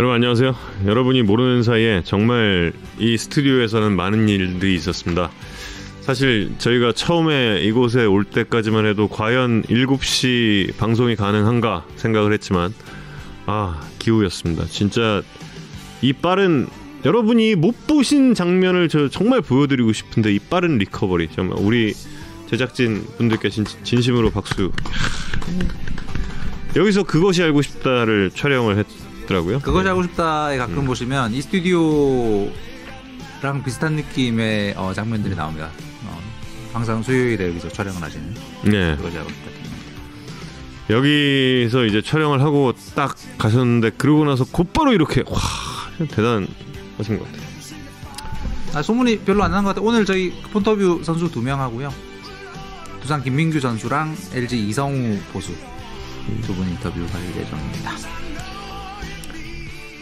여러분 안녕하세요. 여러분이 모르는 사이에 정말 이 스튜디오에서는 많은 일들이 있었습니다. 사실 저희가 처음에 이곳에 올 때까지만 해도 과연 7시 방송이 가능한가 생각을 했지만 아 기우였습니다. 진짜 이 빠른 여러분이 못 보신 장면을 저 정말 보여드리고 싶은데 이 빠른 리커버리 정말 우리 제작진 분들께 진, 진심으로 박수. 여기서 그것이 알고 싶다를 촬영을 했 더라고요. 그것이 하고 싶다에 가끔 음. 보시면 이 스튜디오랑 비슷한 느낌의 어, 장면들이 나옵니다. 어, 항상 수요일에 여기서 촬영을 하시는 네. 그것이 하고 싶다. 여기서 이제 촬영을 하고 딱 가셨는데 그러고 나서 곧바로 이렇게 와 대단하신 것 같아요. 아, 소문이 별로 안난것 같아요. 오늘 저희 폰터뷰 선수 두 명 하고요. 두산 김민규 선수랑 LG 이성우 보수 두 분 인터뷰 할 예정입니다.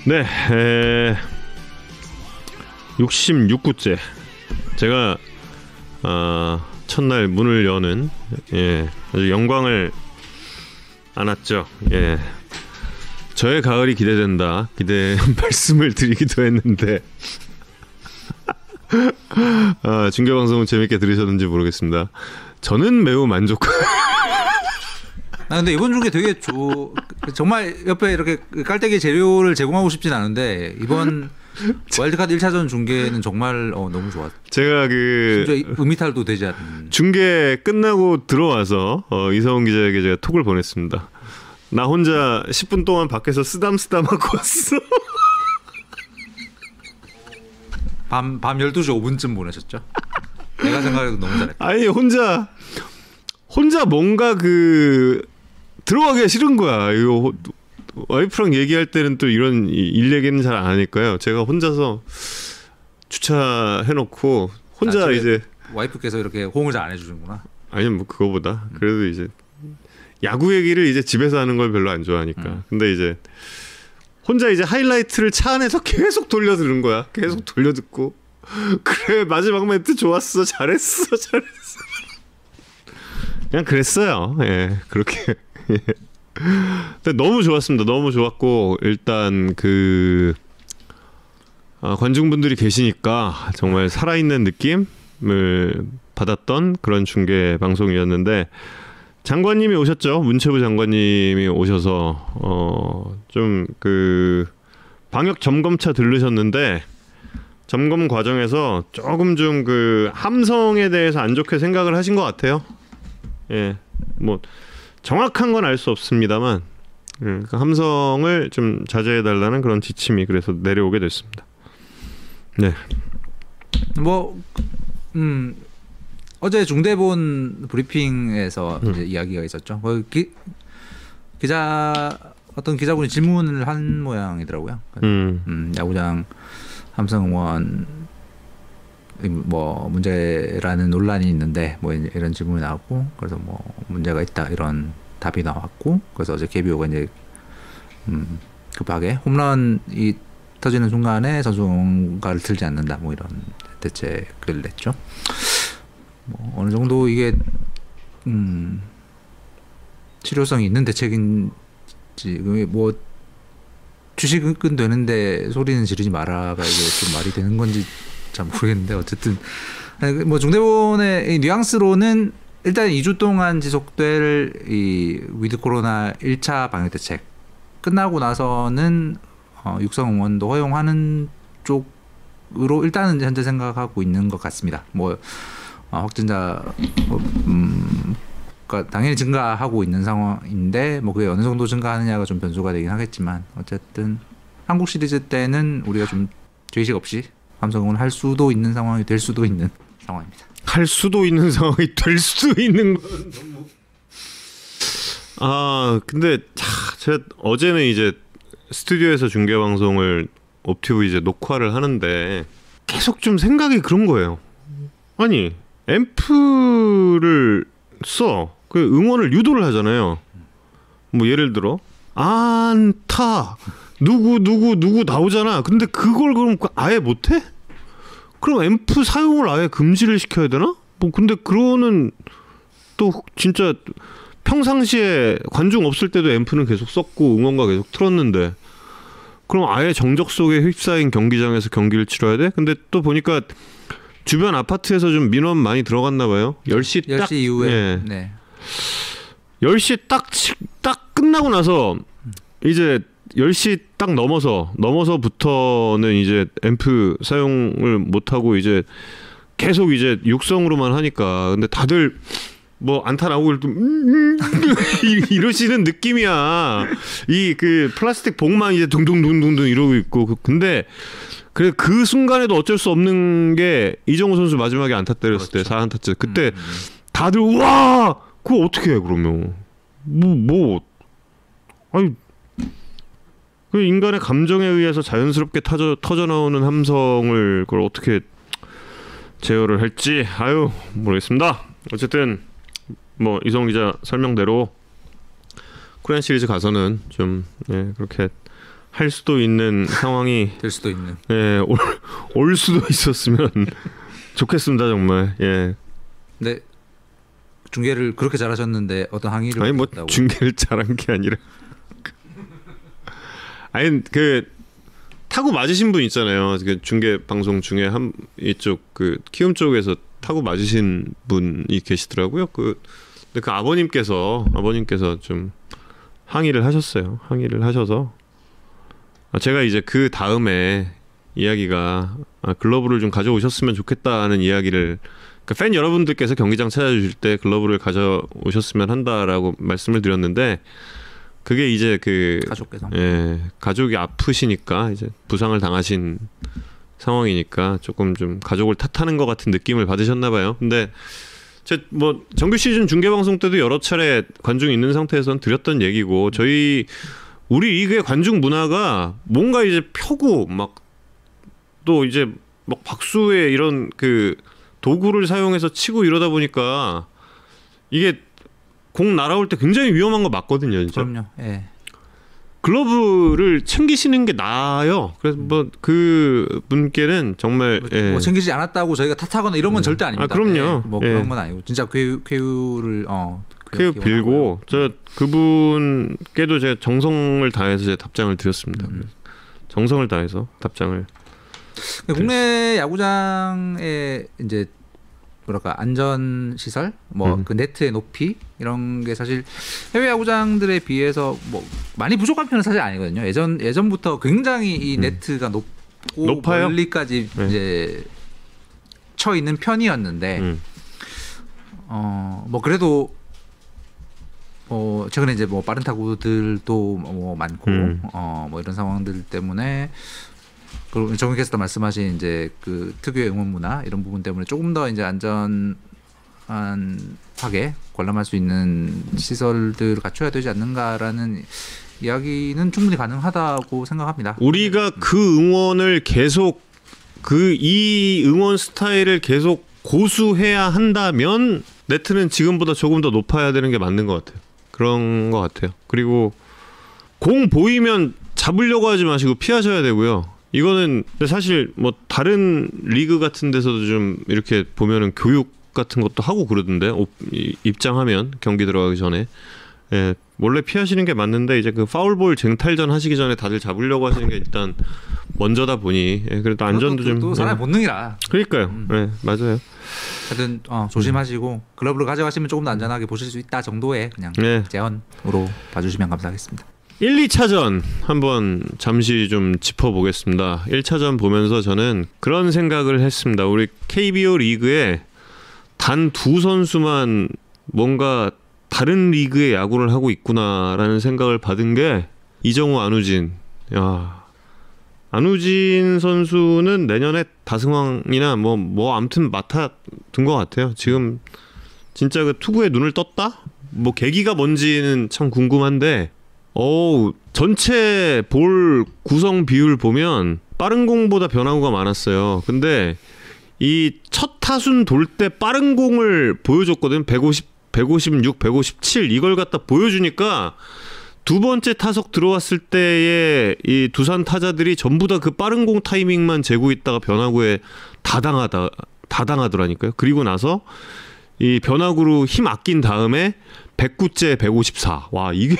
네, 에... 66구째 제가 어, 첫날 문을 여는 예, 아주 영광을 안았죠. 예. 저의 가을이 기대된다. 기대 말씀을 드리기도 했는데 아, 중계 방송은 재밌게 들으셨는지 모르겠습니다. 저는 매우 만족. 아, 근데 이번 중에 되게 조 정말 옆에 이렇게 깔때기 재료를 제공하고 싶진 않은데 이번 와일드카드 1차전 중계는 정말 어, 너무 좋았. 제가 그 음이탈도 되지 않는. 중계 끝나고 들어와서 어, 이성훈 기자에게 제가 톡을 보냈습니다. 나 혼자 10분 동안 밖에서 쓰담쓰담하고 왔어. 밤, 밤 12시 5분쯤 보내셨죠? 내가 생각해도 너무 잘했다. 아니 혼자 혼자 뭔가 그 들어가기가 싫은 거야. 이거 호- 와이프랑 얘기할 때는 또 이런 이- 일 얘기는 잘 안 하니까요. 제가 혼자서 주차해놓고 혼자 아, 이제 와이프께서 이렇게 호응을 잘 안 해주는구나. 아니 뭐 그거보다 그래도 이제 야구 얘기를 이제 집에서 하는 걸 별로 안 좋아하니까 음. 근데 이제 혼자 이제 하이라이트를 차 안에서 계속 돌려 들은 거야 계속 돌려 듣고 그래 마지막 멘트 좋았어 잘했어 잘했어 그냥 그랬어요 예 그렇게 예. 근데 너무 좋았습니다. 너무 좋았고 일단 그 아, 관중분들이 계시니까 정말 살아있는 느낌을 받았던 그런 중계 방송이었는데 장관님이 오셨죠? 문체부 장관님이 오셔서 어 좀 그 방역 점검차 들르셨는데 점검 과정에서 조금 좀 그 함성에 대해서 안 좋게 생각을 하신 것 같아요. 예 뭐 정확한 건 알 수 없습니다만 예, 그 함성을 좀 자제해 달라는 그런 지침이 그래서 내려오게 됐습니다. 네. 뭐, 음, 어제 중대본 브리핑에서 음. 이야기가 있었죠. 그 기, 기자, 어떤 기자분이 질문을 한 모양이더라고요. 음. 음, 야구장 함성 응원 뭐 문제라는 논란이 있는데 뭐 이런 질문이 나왔고 그래서 뭐 문제가 있다 이런 답이 나왔고 그래서 어제 KBO가 이제 음, 급하게 홈런이 터지는 순간에 선수 응원가를 틀지 않는다 뭐 이런 대책을 냈죠. 뭐 어느 정도 이게 음, 실효성이 있는 대책인지 뭐 취식은 되는데 소리는 지르지 마라가 이게 좀 말이 되는 건지 잘 모르겠는데 어쨌든 아니, 뭐 중대본의 이 뉘앙스로는 일단 2주 동안 지속될 이 위드 코로나 1차 방역 대책 끝나고 나서는 어, 육성 응원도 허용하는 쪽으로 일단은 현재 생각하고 있는 것 같습니다. 뭐 어, 확진자 어, 음, 그러니까 당연히 증가하고 있는 상황인데 뭐 그게 어느 정도 증가하느냐가 좀 변수가 되긴 하겠지만 어쨌든 한국 시리즈 때는 우리가 좀 죄의식 없이 함성응원 할 수도 있는 상황이 될 수도 있는 상황입니다. 할 수도 있는 상황이 될 수도 있는 건 너무 아 근데 차, 제가 어제는 이제 스튜디오에서 중계 방송을 옵티브 이제 녹화를 하는데 계속 좀 생각이 그런 거예요. 아니 앰프를 써. 그 응원을 유도를 하잖아요. 뭐 예를 들어 안타 누구 누구 누구 나오잖아. 근데 그걸 그럼 아예 못해? 그럼 앰프 사용을 아예 금지를 시켜야 되나? 뭐 근데 그거는 또 진짜 평상시에 관중 없을 때도 앰프는 계속 썼고 응원가 계속 틀었는데 그럼 아예 정적 속에 휩싸인 경기장에서 경기를 치러야 돼? 근데 또 보니까 주변 아파트에서 좀 민원 많이 들어갔나 봐요. 10시 딱 10시 이후에 예. 네. 10시 딱, 치- 딱 끝나고 나서 이제 10시 딱 넘어서 넘어서부터는 이제 앰프 사용을 못 하고 이제 계속 이제 육성으로만 하니까. 근데 다들 뭐 안타 나오고 때 음, 이- 이러시는 느낌이야. 이 그 플라스틱 봉만 이제 둥둥둥둥둥 이러고 있고. 그- 근데 그래 그 순간에도 어쩔 수 없는 게 이정우 선수 마지막에 안타 때렸을 때 4안타째 그때 음, 다들 와! 그거 어떻게 해 그러면? 뭐 뭐. 아니 그 인간의 감정에 의해서 자연스럽게 터져 터져 나오는 함성을 그걸 어떻게 제어를 할지 아유 모르겠습니다 어쨌든 뭐 이성 기자 설명대로 코리안 시리즈 가서는 좀 예, 그렇게 할 수도 있는 상황이 될 수도 있는. 예, 올, 올 수도 있었으면 좋겠습니다 정말 예 근데 중계를 그렇게 잘하셨는데 어떤 항의를 아니 뭐 받았다고. 중계를 잘한 게 아니라 아니 그 타고 맞으신 분 있잖아요. 그 중계 방송 중에 한 이쪽 그 키움 쪽에서 타고 맞으신 분이 계시더라고요. 그 근데 그 아버님께서 아버님께서 좀 항의를 하셨어요. 항의를 하셔서 아, 제가 이제 그 다음에 이야기가 아, 글러브를 좀 가져오셨으면 좋겠다는 이야기를 그팬 여러분들께서 경기장 찾아주실 때 글러브를 가져오셨으면 한다라고 말씀을 드렸는데 그게 이제 그 가족께서. 예, 가족이 아프시니까 이제 부상을 당하신 상황이니까 조금 좀 가족을 탓하는 것 같은 느낌을 받으셨나 봐요. 근데 제뭐 정규 시즌 중계 방송 때도 여러 차례 관중 있는 상태에서는 드렸던 얘기고 저희 우리 리그의 관중 문화가 뭔가 이제 펴고 막 또 이제 막 박수에 이런 그 도구를 사용해서 치고 이러다 보니까 이게 공 날아올 때 굉장히 위험한 거 맞거든요, 진짜. 그럼요. 예. 글러브를 챙기시는 게 나아요. 그래서 뭐 그 분께는 정말 뭐, 예. 뭐 챙기지 않았다고 저희가 탓하거나 이런 건 절대 아닙니다. 아, 그럼요. 예, 뭐 예. 그런 건 아니고 진짜 쾌유 쾌유를 어그 기원하고요. 빌고 저 그분께도 제가 정성을 다해서 제 답장을 드렸습니다. 음. 정성을 다해서 답장을 국내 야구장의 이제 뭐랄까 안전 시설, 뭐 음. 그 네트의 높이 이런 게 사실 해외 야구장들에 비해서 뭐 많이 부족한 편은 사실 아니거든요. 예전 예전부터 굉장히 이 음. 네트가 높고 높아요? 멀리까지 네. 이제 쳐 있는 편이었는데 음. 어뭐 그래도 어 최근에 이제 뭐 빠른 타구들도 뭐 많고 음. 어뭐 이런 상황들 때문에 그리고 정규캐스터 말씀하신 이제 그 특유의 응원 문화 이런 부분 때문에 조금 더 이제 안전하게 관람할 수 있는 시설들을 갖춰야 되지 않는가라는 이야기는 충분히 가능하다고 생각합니다. 우리가 그 응원을 계속 그 이 응원 스타일을 계속 고수해야 한다면 네트는 지금보다 조금 더 높아야 되는 게 맞는 것 같아요. 그런 것 같아요. 그리고 공 보이면 잡으려고 하지 마시고 피하셔야 되고요. 이거는 사실 뭐 다른 리그 같은 데서도 좀 이렇게 보면은 교육 같은 것도 하고 그러던데 입장하면 경기 들어가기 전에 예, 원래 피하시는 게 맞는데 이제 그 파울볼 쟁탈전 하시기 전에 다들 잡으려고 하시는 게 일단 먼저다 보니 예, 그래도 안전도 좀또 사람의 예. 본능이라 그러니까요. 예, 맞아요. 하여튼 어, 조심하시고 글러브를 가져가시면 조금 더 안전하게 보실 수 있다 정도의 그냥 네. 제언으로 봐주시면 감사하겠습니다. 1, 2차전 한번 잠시 좀 짚어보겠습니다. 1차전 보면서 저는 그런 생각을 했습니다. 우리 KBO 리그에 단 두 선수만 뭔가 다른 리그의 야구를 하고 있구나라는 생각을 받은 게 이정우 안우진. 야. 안우진 선수는 내년에 다승왕이나 뭐뭐 아무튼 맡아 둔 것 같아요. 지금 진짜 그 투구에 눈을 떴다? 뭐 계기가 뭔지는 참 궁금한데 어우 전체 볼 구성 비율 보면 빠른 공보다 변화구가 많았어요. 근데 이 첫 타순 돌 때 빠른 공을 보여줬거든. 150, 156, 157 이걸 갖다 보여주니까 두 번째 타석 들어왔을 때의 이 두산 타자들이 전부 다 그 빠른 공 타이밍만 재고 있다가 변화구에 다 당하다 다 당하더라니까요. 그리고 나서 이 변화구로 힘 아낀 다음에 109째 154. 와 이게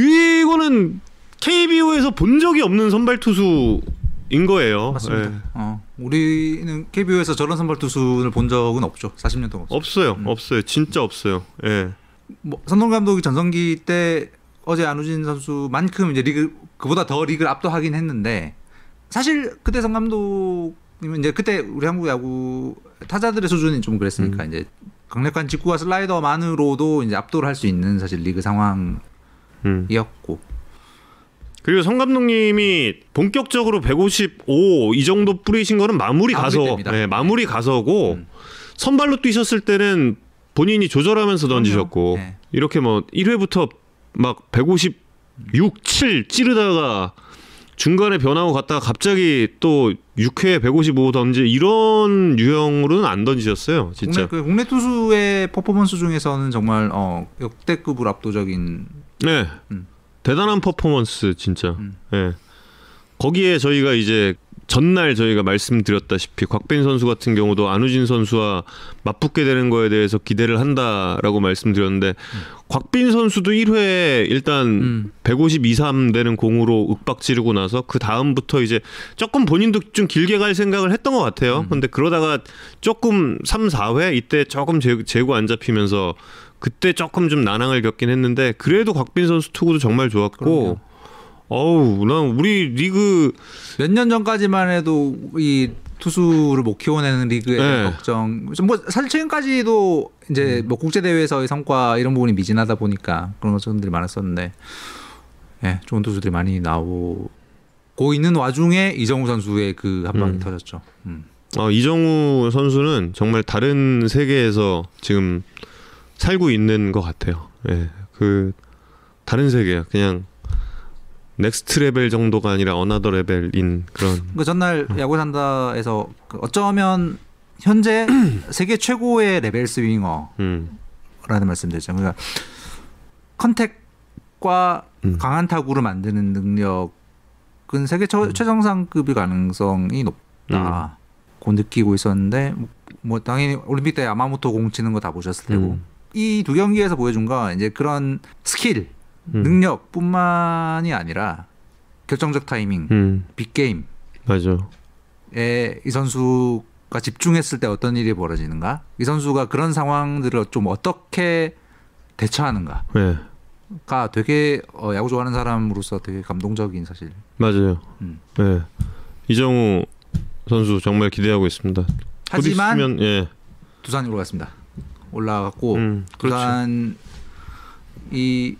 이거는 KBO에서 본 적이 없는 선발 투수인 거예요. 맞습니다. 예. 어, 우리는 KBO에서 저런 선발 투수를 본 적은 없죠. 40년 동안. 없어요. 음. 없어요. 진짜 없어요. 예. 뭐 선동 감독이 전성기 때 어제 안우진 선수만큼 이제 리그 그보다 더 리그를 압도하긴 했는데 사실 그때 성 감독님은 이제 그때 우리 한국 야구 타자들의 수준이 좀 그랬으니까 음. 이제 강력한 직구와 슬라이더만으로도 이제 압도를 할 수 있는 사실 리그 상황 이었고 음. 그리고 성 감독님이 본격적으로 155 이 정도 뿌리신 거는 마무리 가서. 예, 마무리 가서고 음. 선발로 뛰셨을 때는 본인이 조절하면서 던지셨고. 네. 이렇게 뭐 1회부터 막 156, 7 찌르다가 중간에 변하고 갔다가 갑자기 또 6회 155 던지 이런 유형으로는 안 던지셨어요. 진짜. 국내, 그 국내 투수의 퍼포먼스 중에서는 정말 어, 역대급으로 압도적인 네. 음. 대단한 퍼포먼스 진짜. 음. 예. 거기에 저희가 이제 전날 저희가 말씀드렸다시피 곽빈 선수 같은 경우도 안우진 선수와 맞붙게 되는 거에 대해서 기대를 한다라고 말씀드렸는데 곽빈 선수도 1회에 일단 음. 150 2, 3 되는 공으로 윽박 지르고 나서 그 다음부터 이제 조금 본인도 좀 길게 갈 생각을 했던 것 같아요. 음. 근데 그러다가 조금 3, 4회 이때 조금 재, 재고 안 잡히면서 그때 조금 좀 난항을 겪긴 했는데 그래도 곽빈 선수 투구도 정말 좋았고 그럼요. 어우 난 우리 리그 몇 년 전까지만 해도 이 투수를 못 키워내는 리그에 네. 걱정. 뭐 사실 최근까지도 이제 뭐 국제 대회에서의 성과 이런 부분이 미진하다 보니까 그런 걱정들이 많았었는데, 예, 좋은 투수들이 많이 나오고 있는 와중에 이정우 선수의 그 한 방이 음. 터졌죠. 음. 어, 이정후 선수는 정말 다른 세계에서 지금 살고 있는 것 같아요. 예, 그 다른 세계야. 그냥 next level 정도가 아니라 another level인 그런. 그 전날 야구 산다에서 그 어쩌면 현재 세계 최고의 level swinger 음, 라는 말씀드렸죠. 그러니까 contact과 음. 강한 타구를 만드는 능력은 세계 최, 최정상급의 가능성이 높다. 고 느끼고 있었는데 뭐, 뭐 당연히 올림픽 때 야마모토 공 치는 거 다 보셨을 테고 음. 이 두 경기에서 보여준 건 이제 그런 스킬, 음. 능력뿐만이 아니라 결정적 타이밍, 음, 빅게임에 맞아. 이 선수가 집중했을 때 어떤 일이 벌어지는가? 이 선수가 그런 상황들을 좀 어떻게 대처하는가? 예, 가 되게 어, 야구 좋아하는 사람으로서 되게 감동적인 사실. 맞아요. 음. 예, 이정우 선수 정말 기대하고 있습니다. 곧 하지만 있으면, 예, 두산이 올라갔습니다. 올라갔고 음, 그렇죠. 두산 이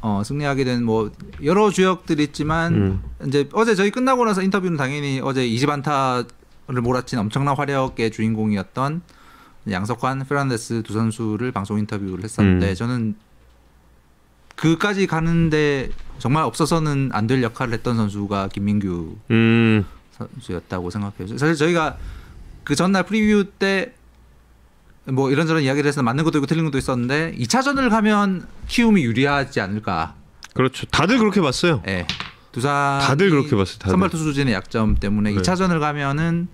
어, 승리하게 된 뭐 여러 주역들이 있지만 음, 이제 어제 저희 끝나고 나서 인터뷰는 당연히 어제 20안타를 몰아친 엄청난 화력의 주인공이었던 양석환, 페란데스 두 선수를 방송 인터뷰를 했었는데 음. 저는 그까지 가는데 정말 없어서는 안 될 역할을 했던 선수가 김민규 음, 선수였다고 생각해요. 사실 저희가 그 전날 프리뷰 때 뭐 이런저런 이야기를 해서 맞는 것도 있고 틀린 것도 있었는데 2차전을 가면 키움이 유리하지 않을까. 그렇죠. 다들 그렇게 봤어요. 예. 두산 다들 그렇게 봤어요. 다들. 선발 투수진의 약점 때문에 네. 2차전을 가면은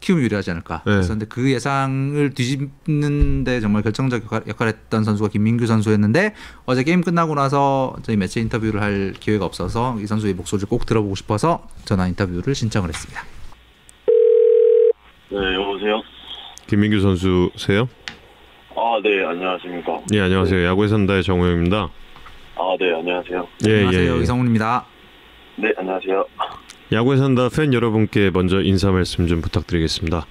키움이 유리하지 않을까. 네. 그래서 근데 그 예상을 뒤집는데 정말 결정적 역할, 역할 을 했던 선수가 김민규 선수였는데 어제 게임 끝나고 나서 저희 매체 인터뷰를 할 기회가 없어서 이 선수의 목소리를 꼭 들어보고 싶어서 전화 인터뷰를 신청을 했습니다. 네, 여보세요? 김민규 선수세요? 아, 네, 안녕하십니까. 예, 안녕하세요. 야구의 산다의 정우영입니다. 아, 네, 안녕하세요. 예, 안녕하세요. 예, 예. 이성훈입니다. 네, 안녕하세요. 야구의 산다 팬 여러분께 먼저 인사 말씀 좀 부탁드리겠습니다.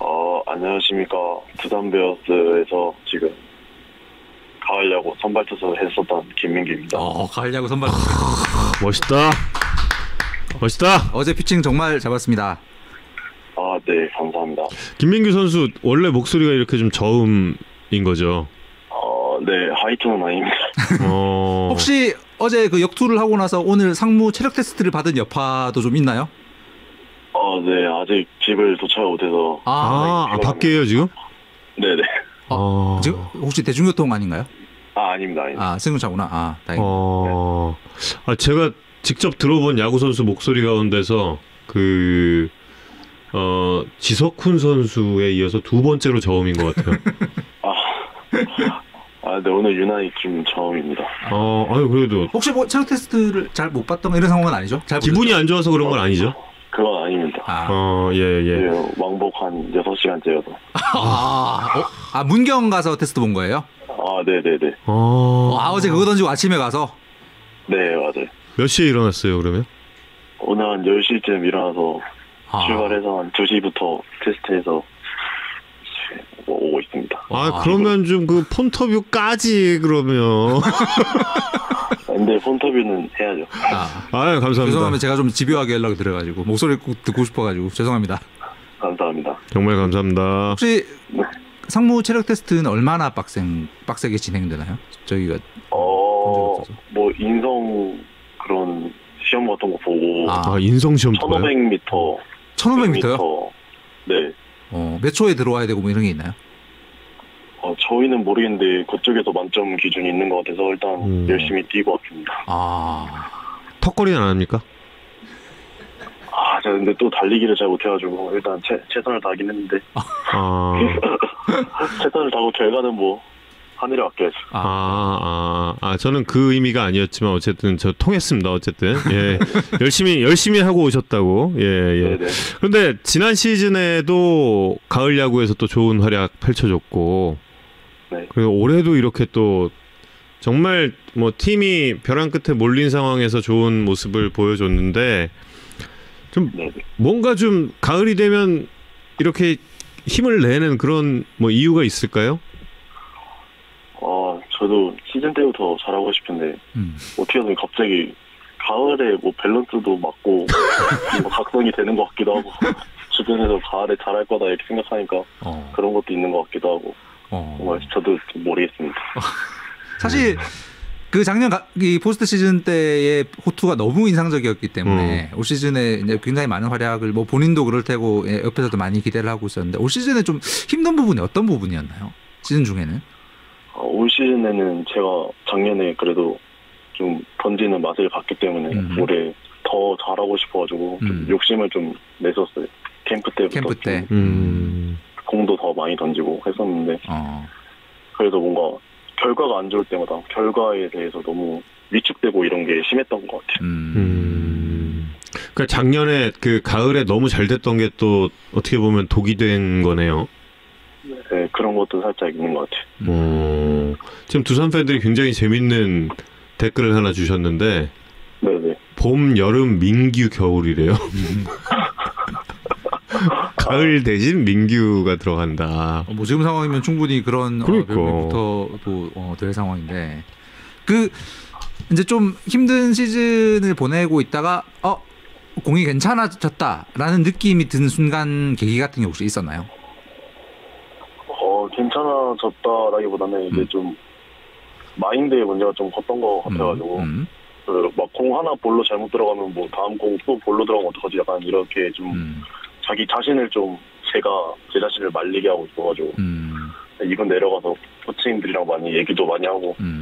어, 안녕하십니까. 두산 베어스에서 지금 가을 야구 선발 투수 했었던 김민기입니다. 어, 가을 야구 선발 멋있다. 멋있다. 어제 피칭 정말 잡았습니다. 아, 네, 감사합니다. 김민규 선수 원래 목소리가 이렇게 좀 저음인 거죠. 어, 네, 하이톤은 아닙니다. 어. 혹시 어제 그 역투를 하고 나서 오늘 상무 체력 테스트를 받은 여파도 좀 있나요? 어, 네, 아직 집을 도착 못해서. 아, 아 밖에요 지금? 네 네. 어. 지금 혹시 대중교통 아닌가요? 아, 아닙니다, 아닙니다. 아 승용차구나. 아 다행. 어. 아 제가 직접 들어본 야구 선수 목소리 가운데서 그 어, 지석훈 선수에 이어서 두 번째로 저음인 것 같아요. 아, 아, 네, 오늘 유난히 좀 처음입니다. 어, 아유 그래도 혹시 뭐 체력 테스트를 잘 못 봤던 이런 상황은 아니죠? 잘 기분이 안 좋아서 그런 건 아니죠? 그건 아닙니다. 아, 어, 예, 예. 네, 왕복 한 6시간째여서. 아, 어? 아 문경 가서 테스트 본 거예요? 아, 네네네. 어, 아 어제 그거 던지고 아침에 가서 네, 맞아요. 몇 시에 일어났어요, 그러면? 오늘 한 10시쯤 일어나서 아, 출발해서 한 2시부터 테스트해서 뭐 오고 있습니다. 아, 아, 그러면 좀 그 폰터뷰까지 그러면. 근데 폰터뷰는 해야죠. 아, 아유, 감사합니다. 죄송합니다. 제가 좀 집요하게 연락을 드려가지고 목소리 꼭 듣고 싶어가지고 죄송합니다. 감사합니다. 정말 감사합니다. 혹시 네. 상무 체력 테스트는 얼마나 빡센 빡세게 진행되나요? 저희가 어. 뭐 인성 그런 시험 같은 거 보고 아, 아, 인성 시험도 봐요? 1500m, 1,500m요? 네. 어, 몇 초에 들어와야 되고 뭐 이런 게 있나요? 어, 저희는 모르겠는데 그쪽에서 만점 기준이 있는 것 같아서 일단 음. 열심히 뛰고 왔습니다. 아, 턱걸이는 안 합니까? 아, 제가 근데 또 달리기를 잘 못해가지고 일단 최, 최선을 다하긴 했는데 아, 최선을 다하고 결과는 뭐 하늘에 맡겨야죠. 아, 아, 아, 아, 저는 그 의미가 아니었지만 어쨌든 저 통했습니다. 어쨌든 예, 열심히 열심히 하고 오셨다고. 예, 예. 네네. 그런데 지난 시즌에도 가을 야구에서 또 좋은 활약 펼쳐줬고, 네. 그리고 올해도 이렇게 또 정말 뭐 팀이 벼랑 끝에 몰린 상황에서 좋은 모습을 보여줬는데 좀 네네. 뭔가 좀 가을이 되면 이렇게 힘을 내는 그런 뭐 이유가 있을까요? 어, 저도 시즌 때부터 잘하고 싶은데 음. 어떻게 해서 갑자기 가을에 뭐 밸런스도 맞고 뭐 각성이 되는 것 같기도 하고 주변에서 가을에 잘할 거다 이렇게 생각하니까 어, 그런 것도 있는 것 같기도 하고 어. 정말 저도 좀 모르겠습니다. 사실 그 작년 가, 이 포스트 시즌 때의 호투가 너무 인상적이었기 때문에 올 시즌에 이제 굉장히 많은 활약을 뭐 본인도 그럴 테고 예, 옆에서도 많이 기대를 하고 있었는데 올 시즌에 좀 힘든 부분이 어떤 부분이었나요? 시즌 중에는? 시즌에는 제가 작년에 그래도 좀 던지는 맛을 봤기 때문에 음. 올해 더 잘하고 싶어가지고 좀 음. 욕심을 좀 냈었어요. 캠프 때부터 캠프 좀 때. 음, 공도 더 많이 던지고 했었는데 어. 그래도 뭔가 결과가 안 좋을 때마다 결과에 대해서 너무 위축되고 이런 게 심했던 것 같아요. 음. 음. 그러니까 작년에 그 가을에 너무 잘 됐던 게 또 어떻게 보면 독이 된 거네요. 네, 그런 것도 살짝 있는 것 같아요. 어, 지금 두산 팬들이 굉장히 재밌는 댓글을 하나 주셨는데 네네. 봄, 여름, 민규, 겨울이래요. 가을 대신 민규가 들어간다. 어, 뭐 지금 상황이면 충분히 그런 그러니까. 어, 부터도 어, 될 상황인데 그 이제 좀 힘든 시즌을 보내고 있다가 어 공이 괜찮아졌다라는 느낌이 든 순간 계기 같은 게 혹시 있었나요? 어, 괜찮아졌다라기보다는 이제 음. 좀 마인드의 문제가 좀 컸던 것 같아가지고 음, 그 막 공 하나 볼로 잘못 들어가면 뭐 다음 공 또 볼로 들어가면 어떡하지 약간 이렇게 좀 음, 자기 자신을 좀 제가 제 자신을 말리게 하고 있어가지고 음, 이번 내려가서 코치님들이랑 많이 얘기도 많이 하고 음,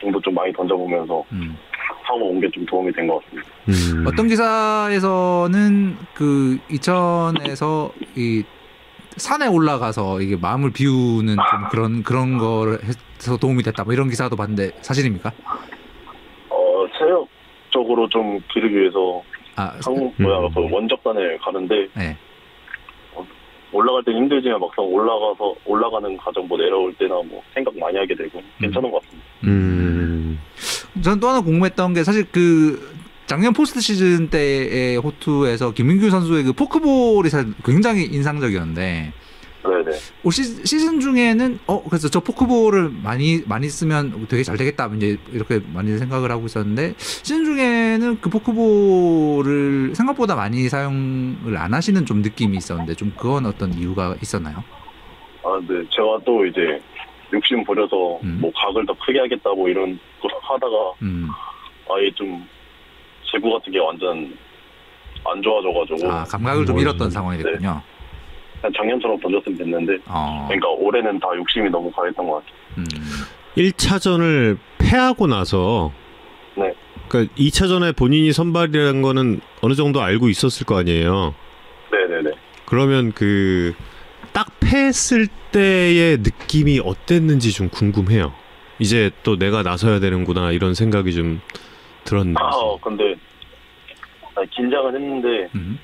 공도 좀 많이 던져보면서 음. 하고 온 게 좀 도움이 된 것 같습니다. 음. 어떤 기사에서는 그 이천에서 이 산에 올라가서 이게 마음을 비우는 좀 그런 그런 걸 해서 도움이 됐다 뭐 이런 기사도 봤는데 사실입니까? 어, 체력적으로 좀 기르기 위해서 아, 상 뭐야 음. 그 원적산을 가는데 네. 올라갈 땐 힘들지만 막상 올라가서 올라가는 과정 뭐 내려올 때나 뭐 생각 많이 하게 되고 괜찮은 것 같습니다. 음. 저는 또 하나 궁금했던 게 사실 그 작년 포스트 시즌 때의 호투에서 김민규 선수의 그 포크볼이 굉장히 인상적이었는데 네네. 올 시, 시즌 중에는 어 그래서 저 포크볼을 많이 많이 쓰면 되게 잘 되겠다 이제 이렇게 많이 생각을 하고 있었는데 시즌 중에는 그 포크볼을 생각보다 많이 사용을 안 하시는 좀 느낌이 있었는데 좀 그건 어떤 이유가 있었나요? 아, 네. 제가 또 이제 욕심 부려서 음. 뭐 각을 더 크게 하겠다고 이런 거 하다가 음. 아예 좀 제구 같은 게 완전 안 좋아져가지고 아 감각을 좀 뭐, 잃었던 네. 상황이 됐군요. 그냥 작년처럼 던졌으면 됐는데 어. 그러니까 올해는 다 욕심이 너무 강했던 것 같아요. 음. 1차전을 패하고 나서 네. 그러니까 2차전에 본인이 선발이라는 거는 어느 정도 알고 있었을 거 아니에요. 네네네. 그러면 그 딱 패했을 때의 느낌이 어땠는지 좀 궁금해요. 이제 또 내가 나서야 되는구나 이런 생각이 좀 들었는지. 아, 근데 긴장은 했는데 음.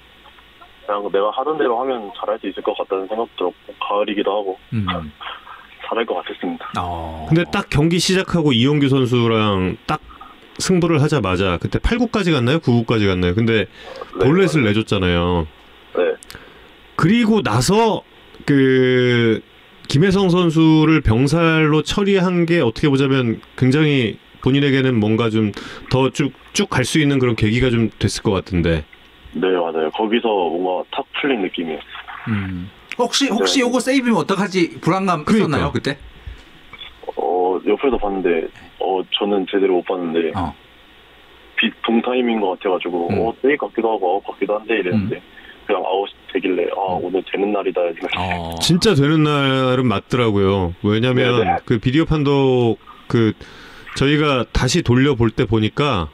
그냥 내가 하던 대로 하면 잘할 수 있을 것 같다는 생각 들었고 가을이기도 하고 음. 잘할 것 같았습니다. 어. 근데 딱 경기 시작하고 이용규 선수랑 딱 승부를 하자마자 그때 8구까지 갔나요? 9구까지 갔나요? 근데 네, 볼넷을 내줬잖아요. 네. 그리고 나서 그 김혜성 선수를 병살로 처리한 게 어떻게 보자면 굉장히 본인에게는 뭔가 좀 더 쭉 쭉 갈 수 있는 그런 계기가 좀 됐을 것 같은데. 네 맞아요. 거기서 뭔가 탁 풀린 느낌이에요. 음. 혹시 혹시 네. 요거 세이브면 어떡하지 불안감 그러니까. 있었나요 그때? 어 옆에서 봤는데 어 저는 제대로 못 봤는데 어. 딱 동타임인 것 같아가지고 음. 어 세이프 같기도 하고 아웃 같기도 한데 이랬는데 그냥 아웃 되길래 아 음. 오늘 되는 날이다 이렇게 어. 진짜 되는 날은 맞더라고요. 왜냐면 네 네. 그 비디오 판독 그 저희가 다시 돌려볼 때 보니까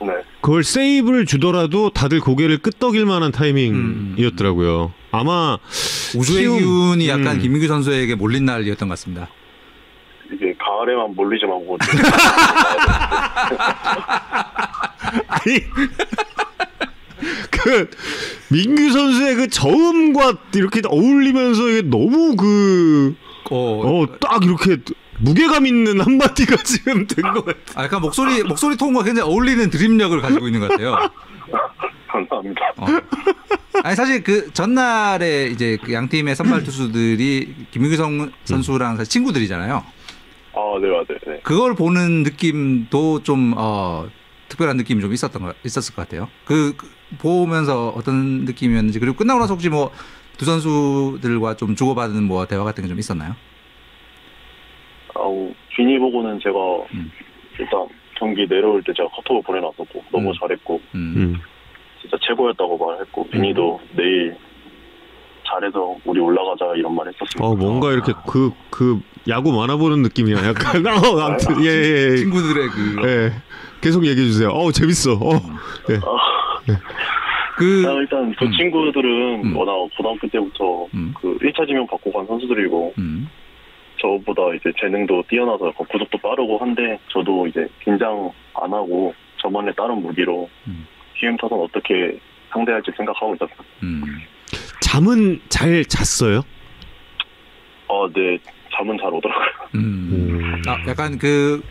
네. 그걸 세이프를 주더라도 다들 고개를 끄덕일 만한 타이밍이었더라고요. 아마 우주의 키움- 기운이 약간 음. 김민규 선수에게 몰린 날이었던 것 같습니다. 이게 가을에만 몰리지 말고 아니 그 민규 선수의 그 저음과 이렇게 어울리면서 이게 너무 그 어, 어딱 이렇게 무게감 있는 한마디가 지금 된 것 같아. 아, 약간 목소리 목소리 톤과 굉장히 어울리는 드립력을 가지고 있는 것 같아요. 감사합니다. 어. 아니 사실 그 전날에 이제 그 양 팀의 선발 투수들이 선- 선수랑 사실 친구들이잖아요. 아 네 맞아요. 네. 그걸 보는 느낌도 좀 어, 특별한 느낌이 좀 있었던 거 있었을 것 같아요. 그, 그 보면서 어떤 느낌이었는지 그리고 끝나고 나서 혹시 뭐 두 선수들과 좀 주고받은 뭐 대화 같은 게 좀 있었나요? 아우 비니 보고는 제가 음. 일단 경기 내려올 때 제가 카톡을 보내놨었고 너무 음. 잘했고 음. 음. 진짜 최고였다고 말했고 비니도 내일 잘해서 우리 올라가자 이런 말 했었습니다. 어 뭔가 이렇게 그그 야구 만화 보는 느낌이야. 약간 어 아무튼 예 예 예. 친구들의 그, 예. 계속 얘기해 주세요. 어 재밌어. 어. 예. 그 그냥 일단 그 음. 친구들은 음. 워낙 고등학교 때부터 음. 그 1차 지명 받고 간 선수들이고 음. 저보다 이제 재능도 뛰어나서 약간 구속도 빠르고 한데 저도 이제 긴장 안 하고 저만의 다른 무기로 음. 키움 타선 어떻게 상대할지 생각하고 있었어요. 음. 잠은 잘 잤어요? 아, 네. 잠은 잘 오더라고요. 음. 음. 아, 약간 그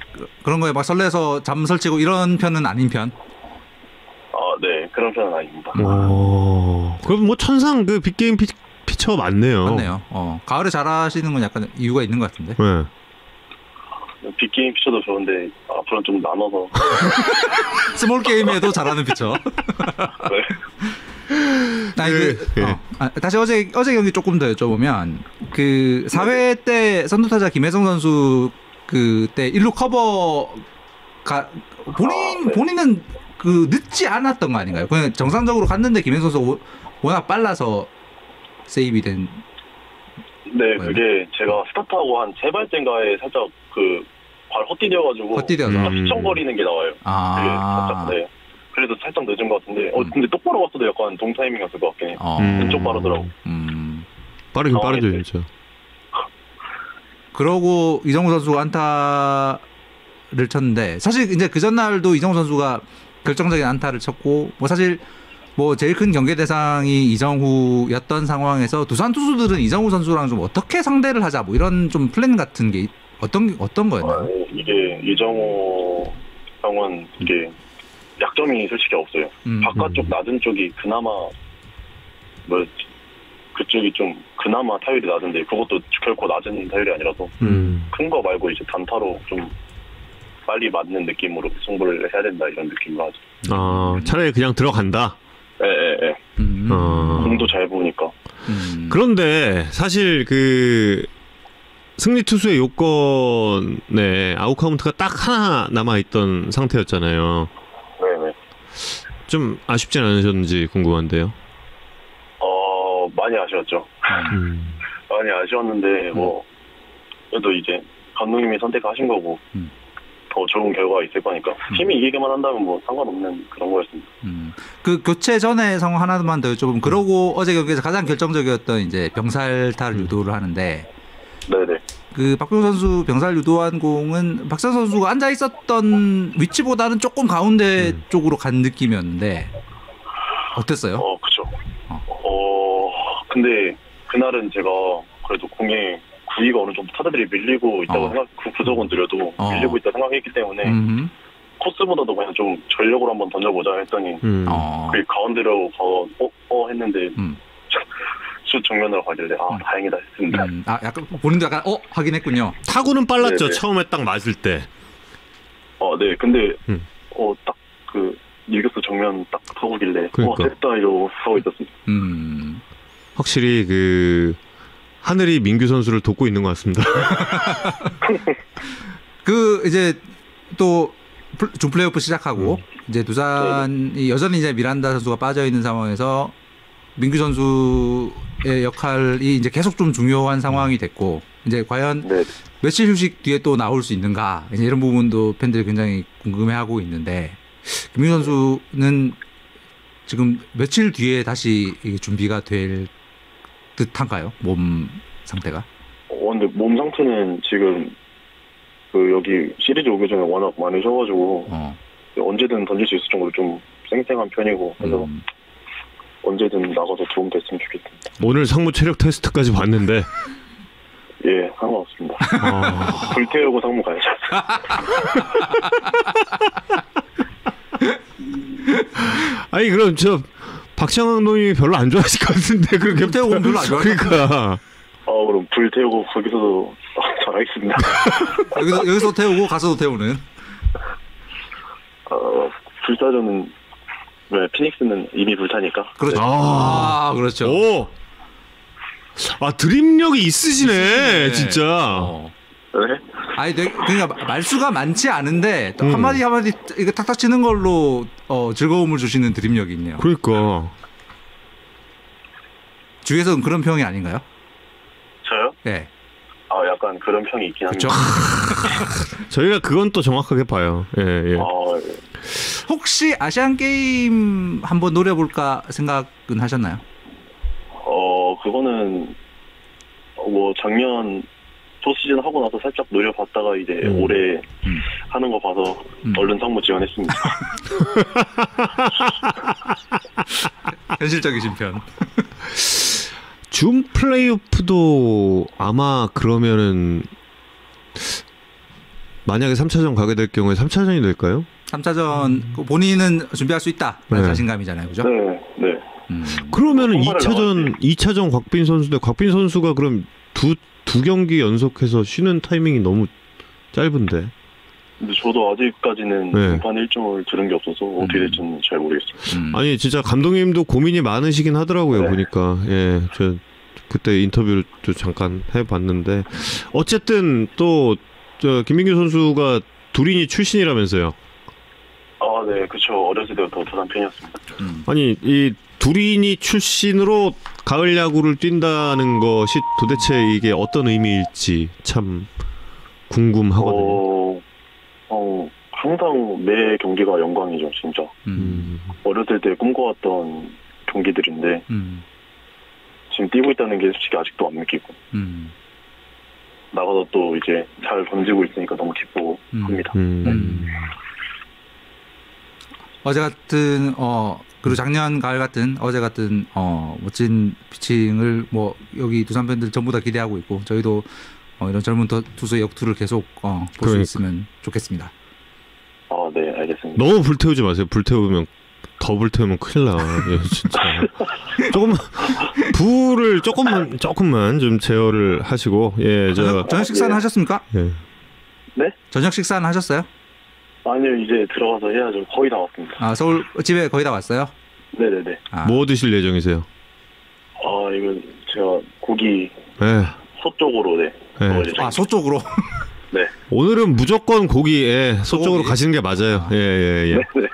그런 거에 막 설레서 잠 설치고 이런 편은 아닌 편. 아, 네. 그런 편은 아닙니다. 오. 그럼 뭐 천상 그 big game 피, pitcher 맞네요. 맞네요. 어. 가을에 잘하시는 건 약간 이유가 있는 것 같은데. 네. big game pitcher도 좋은데 앞으로는 좀 나눠서 small game에도 잘하는 pitcher. 아니 그. 어, 아, 다시 어제 어제 경기 조금 더 여쭤보면 그 4회 때 선두타자 김혜성 선수 그때 일루 커버가 본인 아, 네. 본인은 그 늦지 않았던 거 아닌가요? 그냥 정상적으로 갔는데 김혜성 선수 가 워낙 빨라서 세이프 된. 네, 그게 제가 스타트하고 한 세 발째인가에 살짝 그 발 헛디뎌가지고 헛디뎌서. 음. 휘청거리는 게 나와요. 그게 아. 살짝 네. 그래도 살짝 늦은 것 같은데 어 음. 근데 똑바로 갔어도 약간 동타이밍이었을 것 같긴 해요. 어. 음. 왼쪽 빠르더라고. 음. 빠르긴 빠르죠 당황했어요. 진짜. 그러고 이정우 선수가 안타를 쳤는데 사실 이제 그 전날도 이정우 선수가 결정적인 안타를 쳤고 뭐 사실 뭐 제일 큰 경계 대상이 이정후였던 상황에서 두산 투수들은 이정우 선수랑 좀 어떻게 상대를 하자 뭐 이런 좀 플랜 같은 게 어떤 어떤 거였나요? 아, 이게 이정호 형은 이게 약점이 솔직히 없어요. 음. 바깥쪽 낮은 쪽이 그나마 뭐 그쪽이 좀 그나마 타율이 낮은데 그것도 결코 낮은 타율이 아니라서 음. 큰거 말고 이제 단타로 좀 빨리 맞는 느낌으로 승부를 해야 된다 이런 느낌으로 하죠. 아 차라리 그냥 들어간다. 예 예 예. 음. 어. 공도 잘 보니까. 음. 그런데 사실 그 승리 투수의 요건에 아웃 카운트가 딱 하나 남아 있던 상태였잖아요. 네 네. 좀 아쉽진 않으셨는지 궁금한데요. 어 많이 아쉬웠죠. 음. 많이 아쉬웠는데 뭐 그래도 이제 감독님이 선택하신 거고 음. 더 좋은 결과가 있을 거니까 팀이 이기기만 한다면 뭐 상관없는 그런 거였습니다. 음. 그 교체 전에 상황 하나만 더 여쭤보면 그러고 어제 경기에서 가장 결정적이었던 이제 병살타를 유도를 하는데 네네. 그 박병호 선수 병살 유도한 공은 박찬 선수가 앉아 있었던 위치보다는 조금 가운데 음. 쪽으로 간 느낌이었는데 어땠어요? 어, 그죠. 어. 어, 근데 그날은 제가 그래도 공에 구위가 어느 정도 타자들이 밀리고 있다고 어. 생각, 그 구석은 느려도 어. 밀리고 있다 생각했기 때문에 음. 코스보다도 그냥 좀 전력으로 한번 던져보자 했더니 음. 어. 그 가운데로 가서 어, 어 했는데 음. 슛 정면으로 가길래 아 음. 다행이다 했습니다. 음. 아 약간 본인도 약간 어 하긴 했군요. 타구는 빨랐죠. 네, 네. 처음에 딱 맞을 때. 어, 네. 근데 음. 어딱그 일격수 정면 딱 타고길래 그러니까. 어 됐다 이러고 하고 있었습니다. 음. 확실히 그 하늘이 민규 선수를 돕고 있는 것 같습니다. 그 이제 또 플- 준 플레이오프 시작하고 이제 두산이 여전히 이제 미란다 선수가 빠져 있는 상황에서 민규 선수의 역할이 이제 계속 좀 중요한 상황이 됐고 이제 과연 네. 며칠 휴식 뒤에 또 나올 수 있는가 이제 이런 부분도 팬들이 굉장히 궁금해하고 있는데 김민규 선수는 지금 며칠 뒤에 다시 준비가 될 듯한가요? 몸 상태가? 어, 근데 몸 상태는 지금 그 여기 시리즈 오기 전에 워낙 많이 쉬어가지고 어. 언제든 던질 수 있을 정도로 좀 쌩쌩한 편이고 그래서 음. 언제든 나가서 도움 됐으면 좋겠습니다. 오늘 상무 체력 테스트까지 봤는데 예, 상관없습니다. 아, 불태우고 상무 가야죠. 아니 그럼 저 박시영 감독님이 별로 안 좋아하실 것 같은데 그렇게 불태우고 별로 안 좋아할 것 그러니까 아 그럼 불 태우고 거기서도 아, 잘하겠습니다. 여기서 여기서 태우고 가서도 태우는. 어, 불사조는 왜 피닉스는 이미 불타니까. 그렇죠. 아. 아, 그렇죠. 오. 아 드림력이 있으시네, 있으시네. 진짜. 어. 네? 아니, 내, 그러니까 말수가 많지 않은데 또 음. 한마디 한마디 이거 탁탁 치는 걸로 어, 즐거움을 주시는 드림력이 있네요. 그러니까 주위에서는 그런 평이 아닌가요? 저요? 네. 아 약간 그런 평이 있긴 그렇죠. 합니다. 저희가 그건 또 정확하게 봐요. 예, 예. 아, 예. 혹시 아시안 게임 한번 노려볼까 생각은 하셨나요? 어 그거는 어, 뭐 작년 포시즌 하고 나서 살짝 노려봤다가 이제 음. 올해 음. 하는 거 봐서 음. 얼른 상무 지원했습니다. 현실적이신 편. 줌 플레이오프도 아마 그러면은 만약에 3차전 가게 될 경우에 3차전이 될까요? 3차전 본인은 준비할 수 있다. 라는 네. 자신감이잖아요. 그죠? 네, 네. 음. 그러면은 선발을 2차전 2차전 곽빈 선수인데 곽빈 선수가 그럼 두 두 경기 연속해서 쉬는 타이밍이 너무 짧은데. 근데 저도 아직까지는 네. 등판 일정을 들은 게 없어서 어떻게 음. 될지는 잘 모르겠어요. 음. 아니 진짜 감독님도 고민이 많으시긴 하더라고요 네. 보니까 예 저 그때 인터뷰를 또 잠깐 해봤는데 어쨌든 또 저 김민규 선수가 두린이 출신이라면서요 아, 네, 그쵸. 어렸을 때부터 두산 팬이었습니다. 음. 아니 이 두린이 출신으로 가을 야구를 뛴다는 것이 도대체 이게 어떤 의미일지 참 궁금하거든요. 어, 어, 항상 매 경기가 영광이죠, 진짜. 음. 음. 어렸을 때 꿈꿔왔던 경기들인데 음. 지금 뛰고 있다는 게 솔직히 아직도 안 믿기고 음. 나가서 또 이제 잘 던지고 있으니까 너무 기쁘고 음. 합니다. 음. 어제 같은 어 그리고 작년 가을 같은 어제 같은 어 멋진 피칭을 뭐 여기 두산 팬들 전부 다 기대하고 있고 저희도 어 이런 젊은 더- 투수의 역투를 계속 어 볼 수 그러니까. 있으면 좋겠습니다. 아, 네, 알겠습니다. 너무 불태우지 마세요. 불태우면 더 불태우면 큰일 나. 예, 진짜. 조금만 불을 조금만 조금만 좀 제어를 하시고 예, 저 저녁, 저녁 식사는 예. 하셨습니까? 예. 저녁 식사는 하셨어요? 아니요, 이제 들어가서 해야죠. 거의 다 왔습니다. 아 서울 집에 거의 다 왔어요? 네네네. 아, 뭐 드실 예정이세요? 아, 이거 제가 고기 예. 소 쪽으로, 네. 예. 먹을 예정입니다. 아 서쪽으로 네. 오늘은 무조건 고기에 서쪽으로 소고기? 가시는 게 맞아요. 예, 예, 예. 네, 네.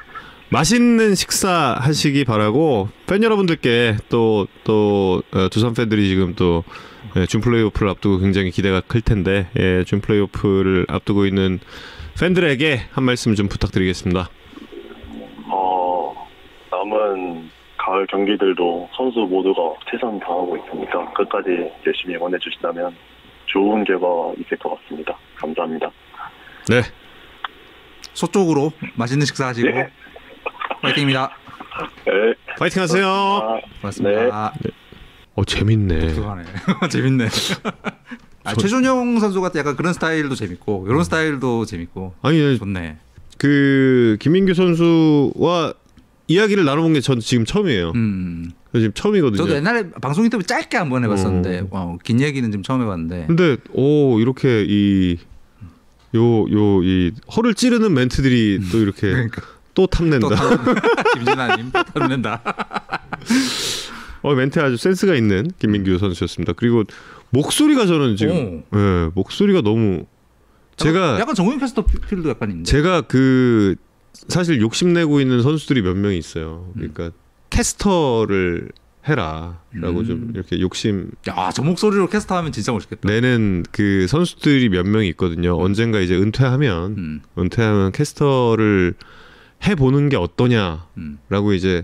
맛있는 식사 하시기 바라고 팬 여러분들께 또 또 두산 팬들이 지금 또 예, 준 플레이오프를 앞두고 굉장히 기대가 클 텐데 예, 준 플레이오프를 앞두고 있는 팬들에게 한 말씀 좀 부탁드리겠습니다. 어, 남은 가을 경기들도 선수 모두가 최선 다하고 있으니까 끝까지 열심히 응원해 주신다면 좋은 결과 있을 것 같습니다. 감사합니다. 네. 서쪽으로 맛있는 식사 하시고 네. 파이팅입니다. 네. 파이팅 하세요. 아, 고맙습니다. 어 재밌네. 재밌네. 아, 최준용 선수가 약간 그런 스타일도 재밌고 이런 스타일도 재밌고 아니 좋네. 그 김민규 선수와 이야기를 나눠본 게 전 지금 처음이에요. 음. 저 지금 처음이거든요. 저도 옛날에 방송 인터뷰 짧게 한 번 해봤었는데 어. 어, 긴 얘기는 지금 처음 해봤는데 근데 오 이렇게 이 요 요 이 허를 찌르는 멘트들이 또 이렇게 그러니까. 또 탐낸다. 또 탐- 김진아님 탐낸다. 어 멘트 아주 센스가 있는 김민규 선수였습니다. 그리고 목소리가 저는 지금 예, 목소리가 너무 제가 약간 정우영 캐스터 필도 약간 있는데. 제가 그 사실 욕심내고 있는 선수들이 몇 명이 있어요. 그러니까 캐스터를 해라라고 음. 좀 이렇게 욕심 야, 저 목소리로 캐스터 하면 진짜 멋있겠다. 내는 그 선수들이 몇 명이 있거든요. 언젠가 이제 은퇴하면 음. 은퇴하면 캐스터를 해 보는 게 어떠냐라고 음. 이제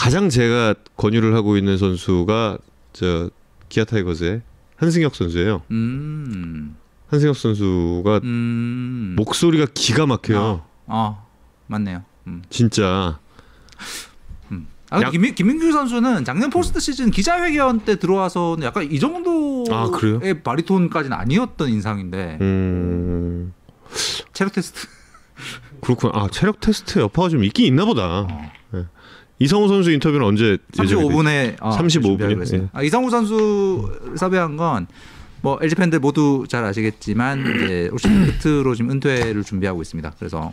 가장 제가 권유를 하고 있는 선수가 저 기아 타이거즈의 한승혁 선수예요. 음. 한승혁 선수가 음. 목소리가 기가 막혀요. 아, 맞네요. 음. 진짜. 음. 아, 약- 김민, 김민규 선수는 작년 포스트 시즌 기자회견 때 들어와서는 약간 이 정도의 아? 바리톤까지는 아니었던 인상인데 음. 체력 테스트. 그렇구나. 아, 체력 테스트 여파가 좀 있긴 있나 보다. 어. 이성우 선수 인터뷰는 언제 예정이 돼? 35분에 어, 35 분이요? 준비하기로 했어요. 예. 아, 이상우 선수 섭외한 건 뭐 LG 팬들 모두 잘 아시겠지만 이제 올 시즌 끝으로 지금 은퇴를 준비하고 있습니다. 그래서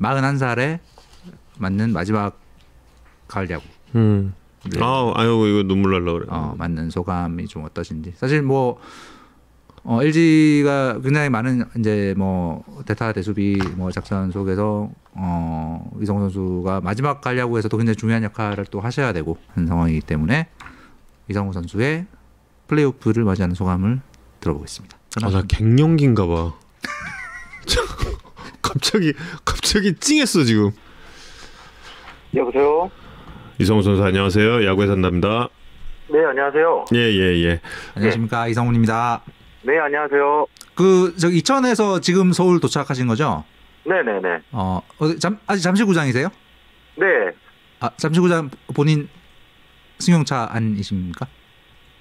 41살에 맞는 마지막 가을 야구. 음. 네. 아, 아유 이거 눈물 날라 그래. 어, 맞는 소감이 좀 어떠신지. 사실 뭐 어, LG가 굉장히 많은 이제 뭐 대타 대수비 뭐 작전 속에서 어, 이성 선수가 마지막 가려고에서도 굉장히 중요한 역할을 또 하셔야 되고 하는 상황이기 때문에 이성우 선수의 플레이오프를 맞이하는 소감을 들어보겠습니다. 아, 나 갱년기인가 봐. 갑자기 갑자기 찡했어 지금. 여보세요? 이성우 선수 안녕하세요. 야구의 산답니다. 네, 안녕하세요. 예, 예, 예. 안녕하십니까 이성훈입니다. 네, 안녕하세요. 그 저기 이천에서 지금 서울 도착하신 거죠? 네네네. 어, 어디 잠 아직 잠실구장이세요? 네. 아 잠실구장 본인 승용차 아니십니까?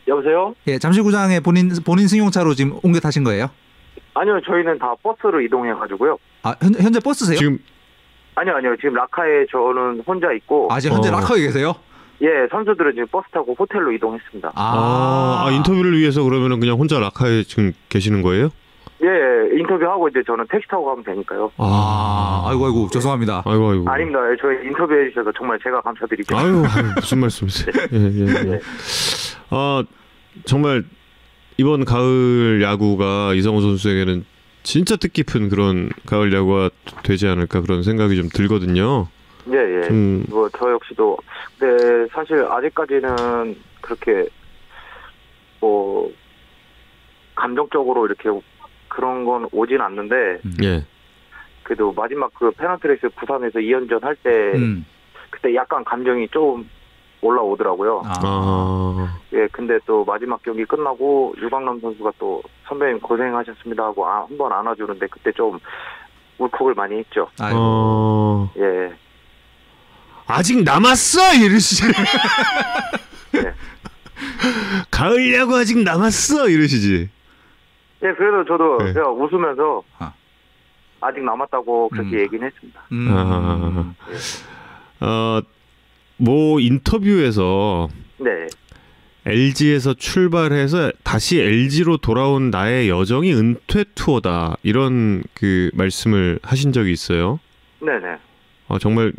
여보세요? 예, 잠실구장에 본인 본인 승용차로 지금 옮겨 타신 거예요? 아니요, 저희는 다 버스로 이동해가지고요. 아 현, 현재 버스세요? 지금 아니요, 아니요. 지금 라카에 저는 혼자 있고, 아 지금 현재 어. 락커에 계세요? 예, 선수들은 지금 버스 타고 호텔로 이동했습니다. 아, 아, 인터뷰를 위해서 그러면은 그냥 혼자 라카에 지금 계시는 거예요? 예, 인터뷰하고 이제 저는 택시 타고 가면 되니까요. 아, 아이고 아이고 죄송합니다. 아이고 아이고. 아닙니다. 저희 인터뷰해 주셔서 정말 제가 감사드리죠. 아유, 아유 무슨 말씀이세요? 예, 예, 예. 네. 아 정말 이번 가을 야구가 이성호 선수에게는 진짜 뜻깊은 그런 가을 야구가 되지 않을까 그런 생각이 좀 들거든요. 예, 예. 좀 뭐 저 역시도 근데 사실 아직까지는 그렇게 뭐 감정적으로 이렇게 그런 건 오진 않는데 예. 그래도 마지막 그 페널티레이스 부산에서 2연전 할 때 음. 그때 약간 감정이 좀 올라오더라고요. 아, 아, 예, 근데 또 마지막 경기 끝나고 유광남 선수가 또 선배님 고생하셨습니다 하고 아, 한번 안아주는데 그때 좀 울컥을 많이 했죠. 아이고. 어, 예, 아직 남았어 이러시지. 네. 가을 야구 아직 남았어 이러시지. 예, 그래도 저도 네. 제가 웃으면서 아. 아직 남았다고 그렇게 음. 얘기는 했습니다. 음. 아. 어, 뭐 인터뷰에서 네, LG에서 출발해서 다시 LG로 돌아온 나의 여정이 은퇴 투어다 이런 그 말씀을 하신 적이 있어요. 네, 네. 아, 정말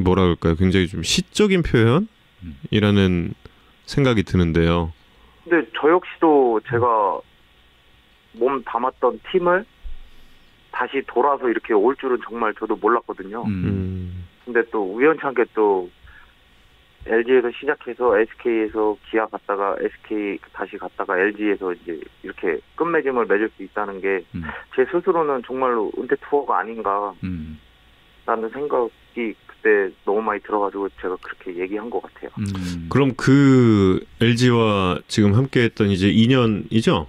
뭐라 그럴까요? 굉장히 좀 시적인 표현이라는 생각이 드는데요. 근데 저 역시도 제가 몸 담았던 팀을 다시 돌아서 이렇게 올 줄은 정말 저도 몰랐거든요. 음. 음, 근데 또 우연찮게 또 LG에서 시작해서 SK에서 기아 갔다가 SK 다시 갔다가 LG에서 이제 이렇게 끝맺음을 맺을 수 있다는 게제 음. 스스로는 정말로 은퇴 투어가 아닌가라는 음. 생각이 그때 너무 많이 들어가지고 제가 그렇게 얘기한 것 같아요. 음. 그럼 그 LG와 지금 함께했던 이제 2년이죠?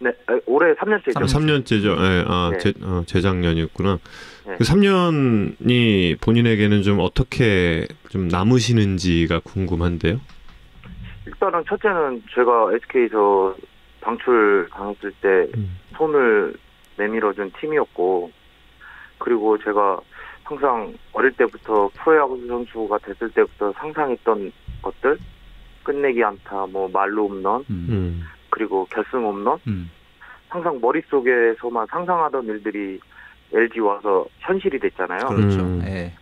네, 아, 올해 3년째죠. 아, 3년째죠. 예, 아, 네. 재, 어, 재작년이었구나. 네. 그 3년이 본인에게는 좀 어떻게 좀 남으시는지가 궁금한데요. 일단은 첫째는 제가 SK에서 방출 당했을 때 음. 손을 내밀어준 팀이었고 그리고 제가 항상 어릴 때부터 프로야구 선수가 됐을 때부터 상상했던 것들 끝내기 안타, 뭐 말로 홈런, 음. 음. 그리고 결승 홈런 음. 항상 머릿속에서만 상상하던 일들이 LG 와서 현실이 됐잖아요. 그렇죠. 음. 예.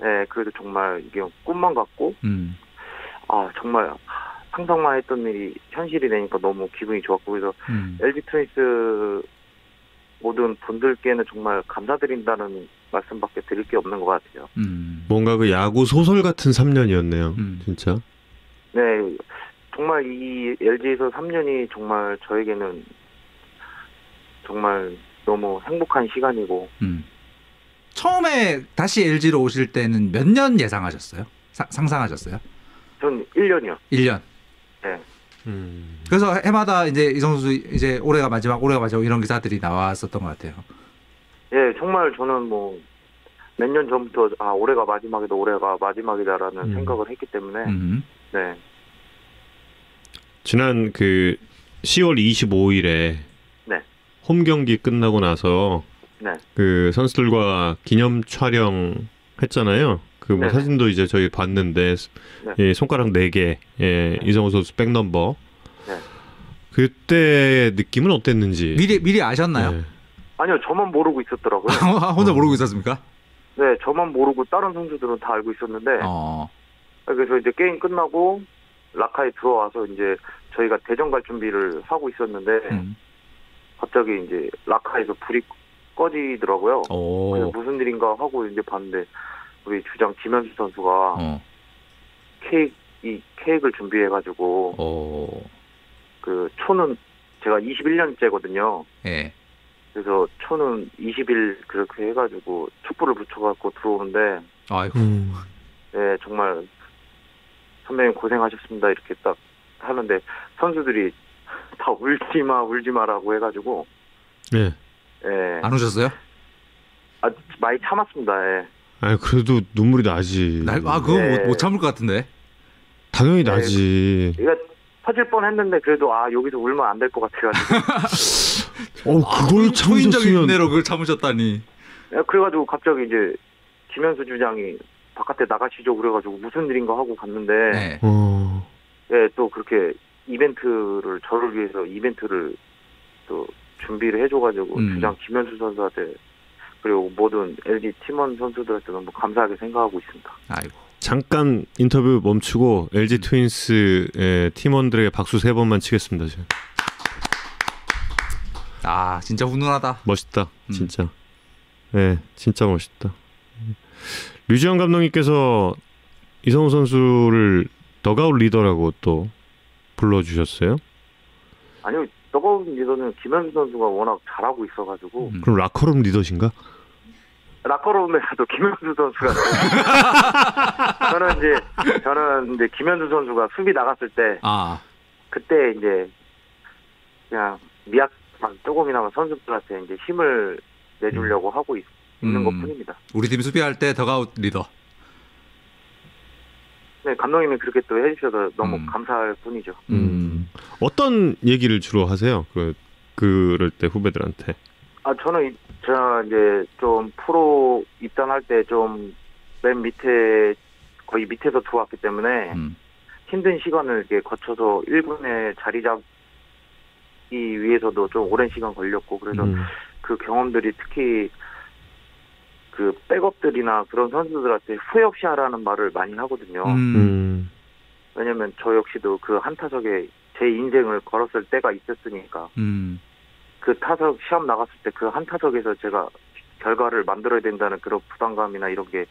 네, 그래도 정말 이게 꿈만 같고 음. 아 정말 상상만 했던 일이 현실이 되니까 너무 기분이 좋았고 그래서 음. LG 트윈스 모든 분들께는 정말 감사드린다는 말씀밖에 드릴 게 없는 것 같아요. 음. 뭔가 그 야구 소설 같은 3년이었네요. 음. 진짜. 네, 정말 이 LG에서 3년이 정말 저에게는 정말 너무 행복한 시간이고 음. 처음에 다시 LG로 오실 때는 몇 년 예상하셨어요? 사- 상상하셨어요? 전 1년이요. 1년. 음. 그래서 해마다 이제 이성수 이제 올해가 마지막 올해가 마지막 이런 기사들이 나왔었던 것 같아요. 예, 정말 저는 뭐 몇 년 전부터 아 올해가 마지막이다, 올해가 마지막이다라는 음. 생각을 했기 때문에 음. 네, 지난 그 10월 25일에 네. 홈 경기 끝나고 나서 네. 그 선수들과 기념 촬영 했잖아요. 그뭐 네네. 사진도 이제 저희 봤는데 네. 예, 손가락 4개. 예, 이성호 선수 백넘버. 네. 그때 느낌은 어땠는지. 미리 미리 아셨나요? 예. 아니요, 저만 모르고 있었더라고요. 혼자 모르고 있었습니까? 네, 저만 모르고 다른 선수들은 다 알고 있었는데 어. 그래서 이제 게임 끝나고 라카에 들어와서 이제 저희가 대전 갈 준비를 하고 있었는데 음. 갑자기 이제 라카에서 불이 꺼지더라고요. 그래서 오. 무슨 일인가 하고 이제 봤는데 우리 주장 김현수 선수가 어. 케이크 이 케이크를 준비해가지고 오. 그 초는 제가 21년째거든요. 예. 그래서 초는 20일 그렇게 해가지고 촛불을 붙여갖고 들어오는데 아이고. 음. 예 정말 선배님 고생하셨습니다 이렇게 딱 하는데 선수들이 다 울지마 울지마라고 해가지고 예. 예안 오셨어요? 아, 많이 참았습니다. 예. 아 그래도 눈물이 나지. 날, 아 그거 네. 못, 못 참을 것 같은데. 당연히 네. 나지. 이거 터질 뻔했는데 그래도 아 여기서 울면 안 될 것 같아가지고 어 그걸 아, 참으셨으면 은혜로 그걸 참으셨다니. 예, 그래가지고 갑자기 이제 김현수 주장이 바깥에 나가시죠 그래가지고 무슨 일인가 하고 갔는데 네. 어. 예, 또 그렇게 이벤트를 저를 위해서 이벤트를 또 준비를 해줘가지고 음. 주장 김현수 선수한테 그리고 모든 LG 팀원 선수들한테 너무 감사하게 생각하고 있습니다. 아이고. 잠깐 인터뷰 멈추고 LG 트윈스의 팀원들에게 박수 세 번만 치겠습니다. 지금. 아 진짜 훈훈하다. 멋있다, 음. 진짜. 네, 진짜 멋있다. 류지영 감독님께서 이성우 선수를 더가웃 리더라고 또 불러주셨어요. 아니요, 너가웃 리더는 김현수 선수가 워낙 잘하고 있어가지고 음. 그럼 라커룸 리더신가? 라커룸에서도 김현수 선수가 저는 이제 저는 이제 김현수 선수가 수비 나갔을 때 아. 그때 이제 그냥 미약 조금이나마 선수들한테 이제 힘을 내주려고 하고 있, 는 음. 것뿐입니다. 우리 팀 수비할 때 더가웃 리더. 네, 감독님이 그렇게 또 해주셔서 너무 음. 감사할 뿐이죠. 음. 어떤 얘기를 주로 하세요? 그 그럴 때 후배들한테. 아 저는 이- 저 이제 좀 프로 입단할 때 좀 맨 밑에 거의 밑에서 들어왔기 때문에 음. 힘든 시간을 이렇게 거쳐서 1군에 자리 잡기 위해서도 좀 오랜 시간 걸렸고 그래서 음. 그 경험들이 특히 그 백업들이나 그런 선수들한테 후회 없이 하라는 말을 많이 하거든요. 음. 음. 왜냐면 저 역시도 그 한 타석에 제 인생을 걸었을 때가 있었으니까 음. 그 타석 시합 나갔을 때 그 한 타석에서 제가 결과를 만들어야 된다는 그런 부담감이나 이런 게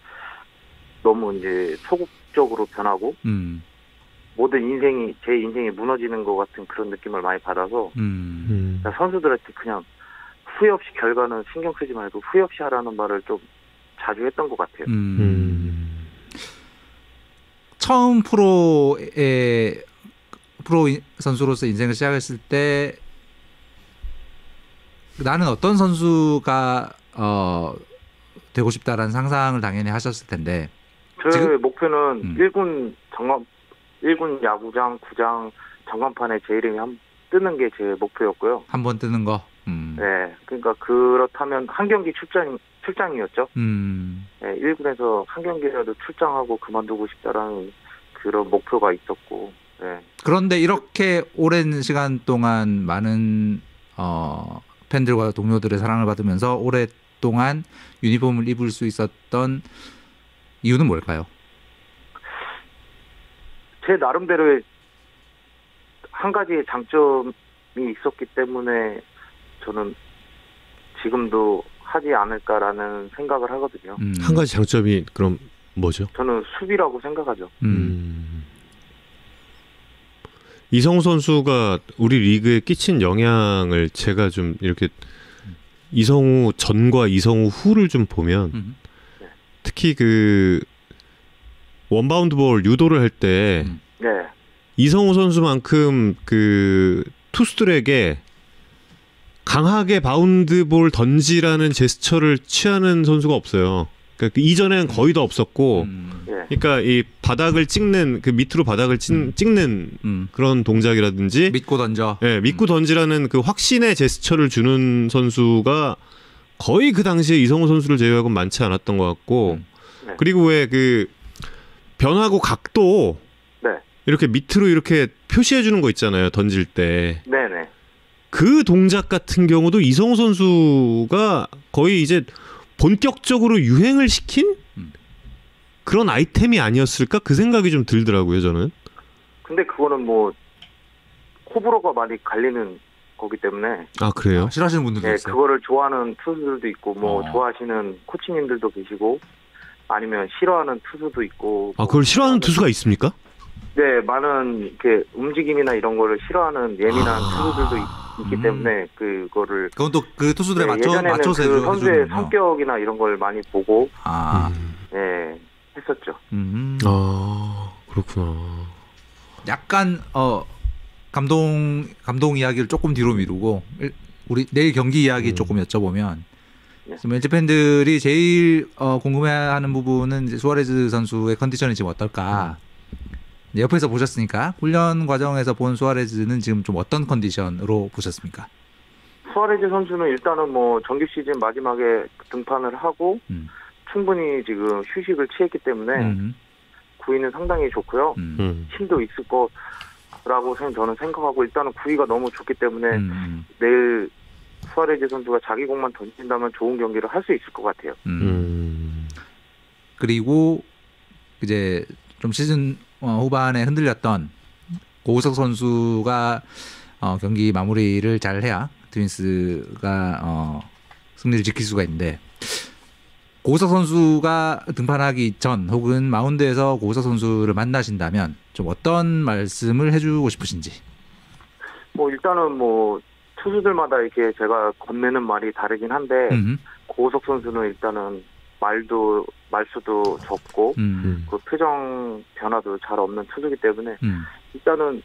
너무 이제 소극적으로 변하고 음. 모든 인생이 제 인생이 무너지는 것 같은 그런 느낌을 많이 받아서 음. 음. 그러니까 선수들한테 그냥 후회 없이 결과는 신경 쓰지 말고 후회 없이 하라는 말을 좀 자주 했던 것 같아요. 음. 음. 처음 프로에 프로 인- 선수로서 인생을 시작했을 때 나는 어떤 선수가 어 되고 싶다라는 상상을 당연히 하셨을 텐데 저의 지금- 목표는 음. 1군 정관 1군 야구장 구장 전광판에 제 이름이 한, 뜨는 게 제 목표였고요. 한 번 뜨는 거. 음. 네, 그러니까 그렇다면 한 경기 출장 출장이었죠. 음. 네, 1군에서 한 경기라도 출장하고 그만두고 싶다라는 그런 목표가 있었고, 네, 그런데 이렇게 오랜 시간 동안 많은 어 팬들과 동료들의 사랑을 받으면서 오랫동안 유니폼을 입을 수 있었던 이유는 뭘까요? 제 나름대로의 한 가지의 장점이 있었기 때문에 저는 지금도 하지 않을까라는 생각을 하거든요. 음. 한 가지 장점이 그럼 뭐죠? 저는 수비라고 생각하죠. 음. 음. 이성우 선수가 우리 리그에 끼친 영향을 제가 좀 이렇게 이성우 전과 이성우 후를 좀 보면 음. 특히 그 원바운드 볼 유도를 할때 음. 네, 이성우 선수만큼 그 투수들에게 강하게 바운드 볼 던지라는 제스처를 취하는 선수가 없어요. 그러니까 그 이전에는 거의 다 없었고 음. 예, 그러니까 이 바닥을 찍는 그 밑으로 바닥을 찍, 음. 찍는 음. 그런 동작이라든지 믿고 던져. 예, 믿고 던지라는 그 확신의 제스처를 주는 선수가 거의 그 당시에 이성우 선수를 제외하고 많지 않았던 것 같고 음. 네. 그리고 왜 그 변하고 각도 네, 이렇게 밑으로 이렇게 표시해 주는 거 있잖아요 던질 때그 네, 네. 동작 같은 경우도 이성우 선수가 거의 이제 본격적으로 유행을 시킨 음. 그런 아이템이 아니었을까 그 생각이 좀 들더라고요 저는 근데 그거는 뭐 호불호가 많이 갈리는 거기 때문에 아 그래요 아, 싫어하시는 분들도 예, 있어요. 그거를 좋아하는 투수들도 있고 뭐 어. 좋아하시는 코치님들도 계시고 아니면 싫어하는 투수도 있고 아 그걸 싫어하는 뭐 투수가 있습니까 네 많은 이렇게 움직임이나 이런 거를 싫어하는 예민한 아. 투수들도 있, 기 음. 때문에 그거를 그건 또 그 투수들에 네, 맞춰 예전에는 맞춰서 그 선수의. 성격이나 이런 걸 많이 보고 아. 음. 예, 했었죠. 음. 아 그렇구나 약간 어 감동 감동 이야기를 조금 뒤로 미루고 일- 우리 내일 경기 이야기 음. 조금 여쭤보면 네. 지금 LG 팬들이 제일 어, 궁금해하는 부분은 이제 수아레즈 선수의 컨디션이 지금 어떨까. 이제 옆에서 보셨으니까 훈련 과정에서 본 수아레즈는 지금 좀 어떤 컨디션으로 보셨습니까? 수아레즈 선수는 일단은 뭐 정규 시즌 마지막에 등판을 하고 음. 충분히 지금 휴식을 취했기 때문에 음, 구위는 상당히 좋고요. 음, 음. 힘도 있을 거라고 생- 저는 생각하고 일단은 구위가 너무 좋기 때문에 음, 내일 수아레즈 선수가 자기 공만 던진다면 좋은 경기를 할 수 있을 것 같아요. 음. 음. 그리고 이제 좀 시즌 어, 후반에 흔들렸던 고우석 선수가 어, 경기 마무리를 잘 해야 트윈스가 어, 승리를 지킬 수가 있는데 고우석 선수가 등판하기 전 혹은 마운드에서 고우석 선수를 만나신다면 좀 어떤 말씀을 해주고 싶으신지. 뭐 일단은 뭐 투수들마다 이렇게 제가 건네는 말이 다르긴 한데 음, 고우석 선수는 일단은 말도 말수도 적고 음, 음. 그 표정 변화도 잘 없는 투수기 때문에 음, 일단은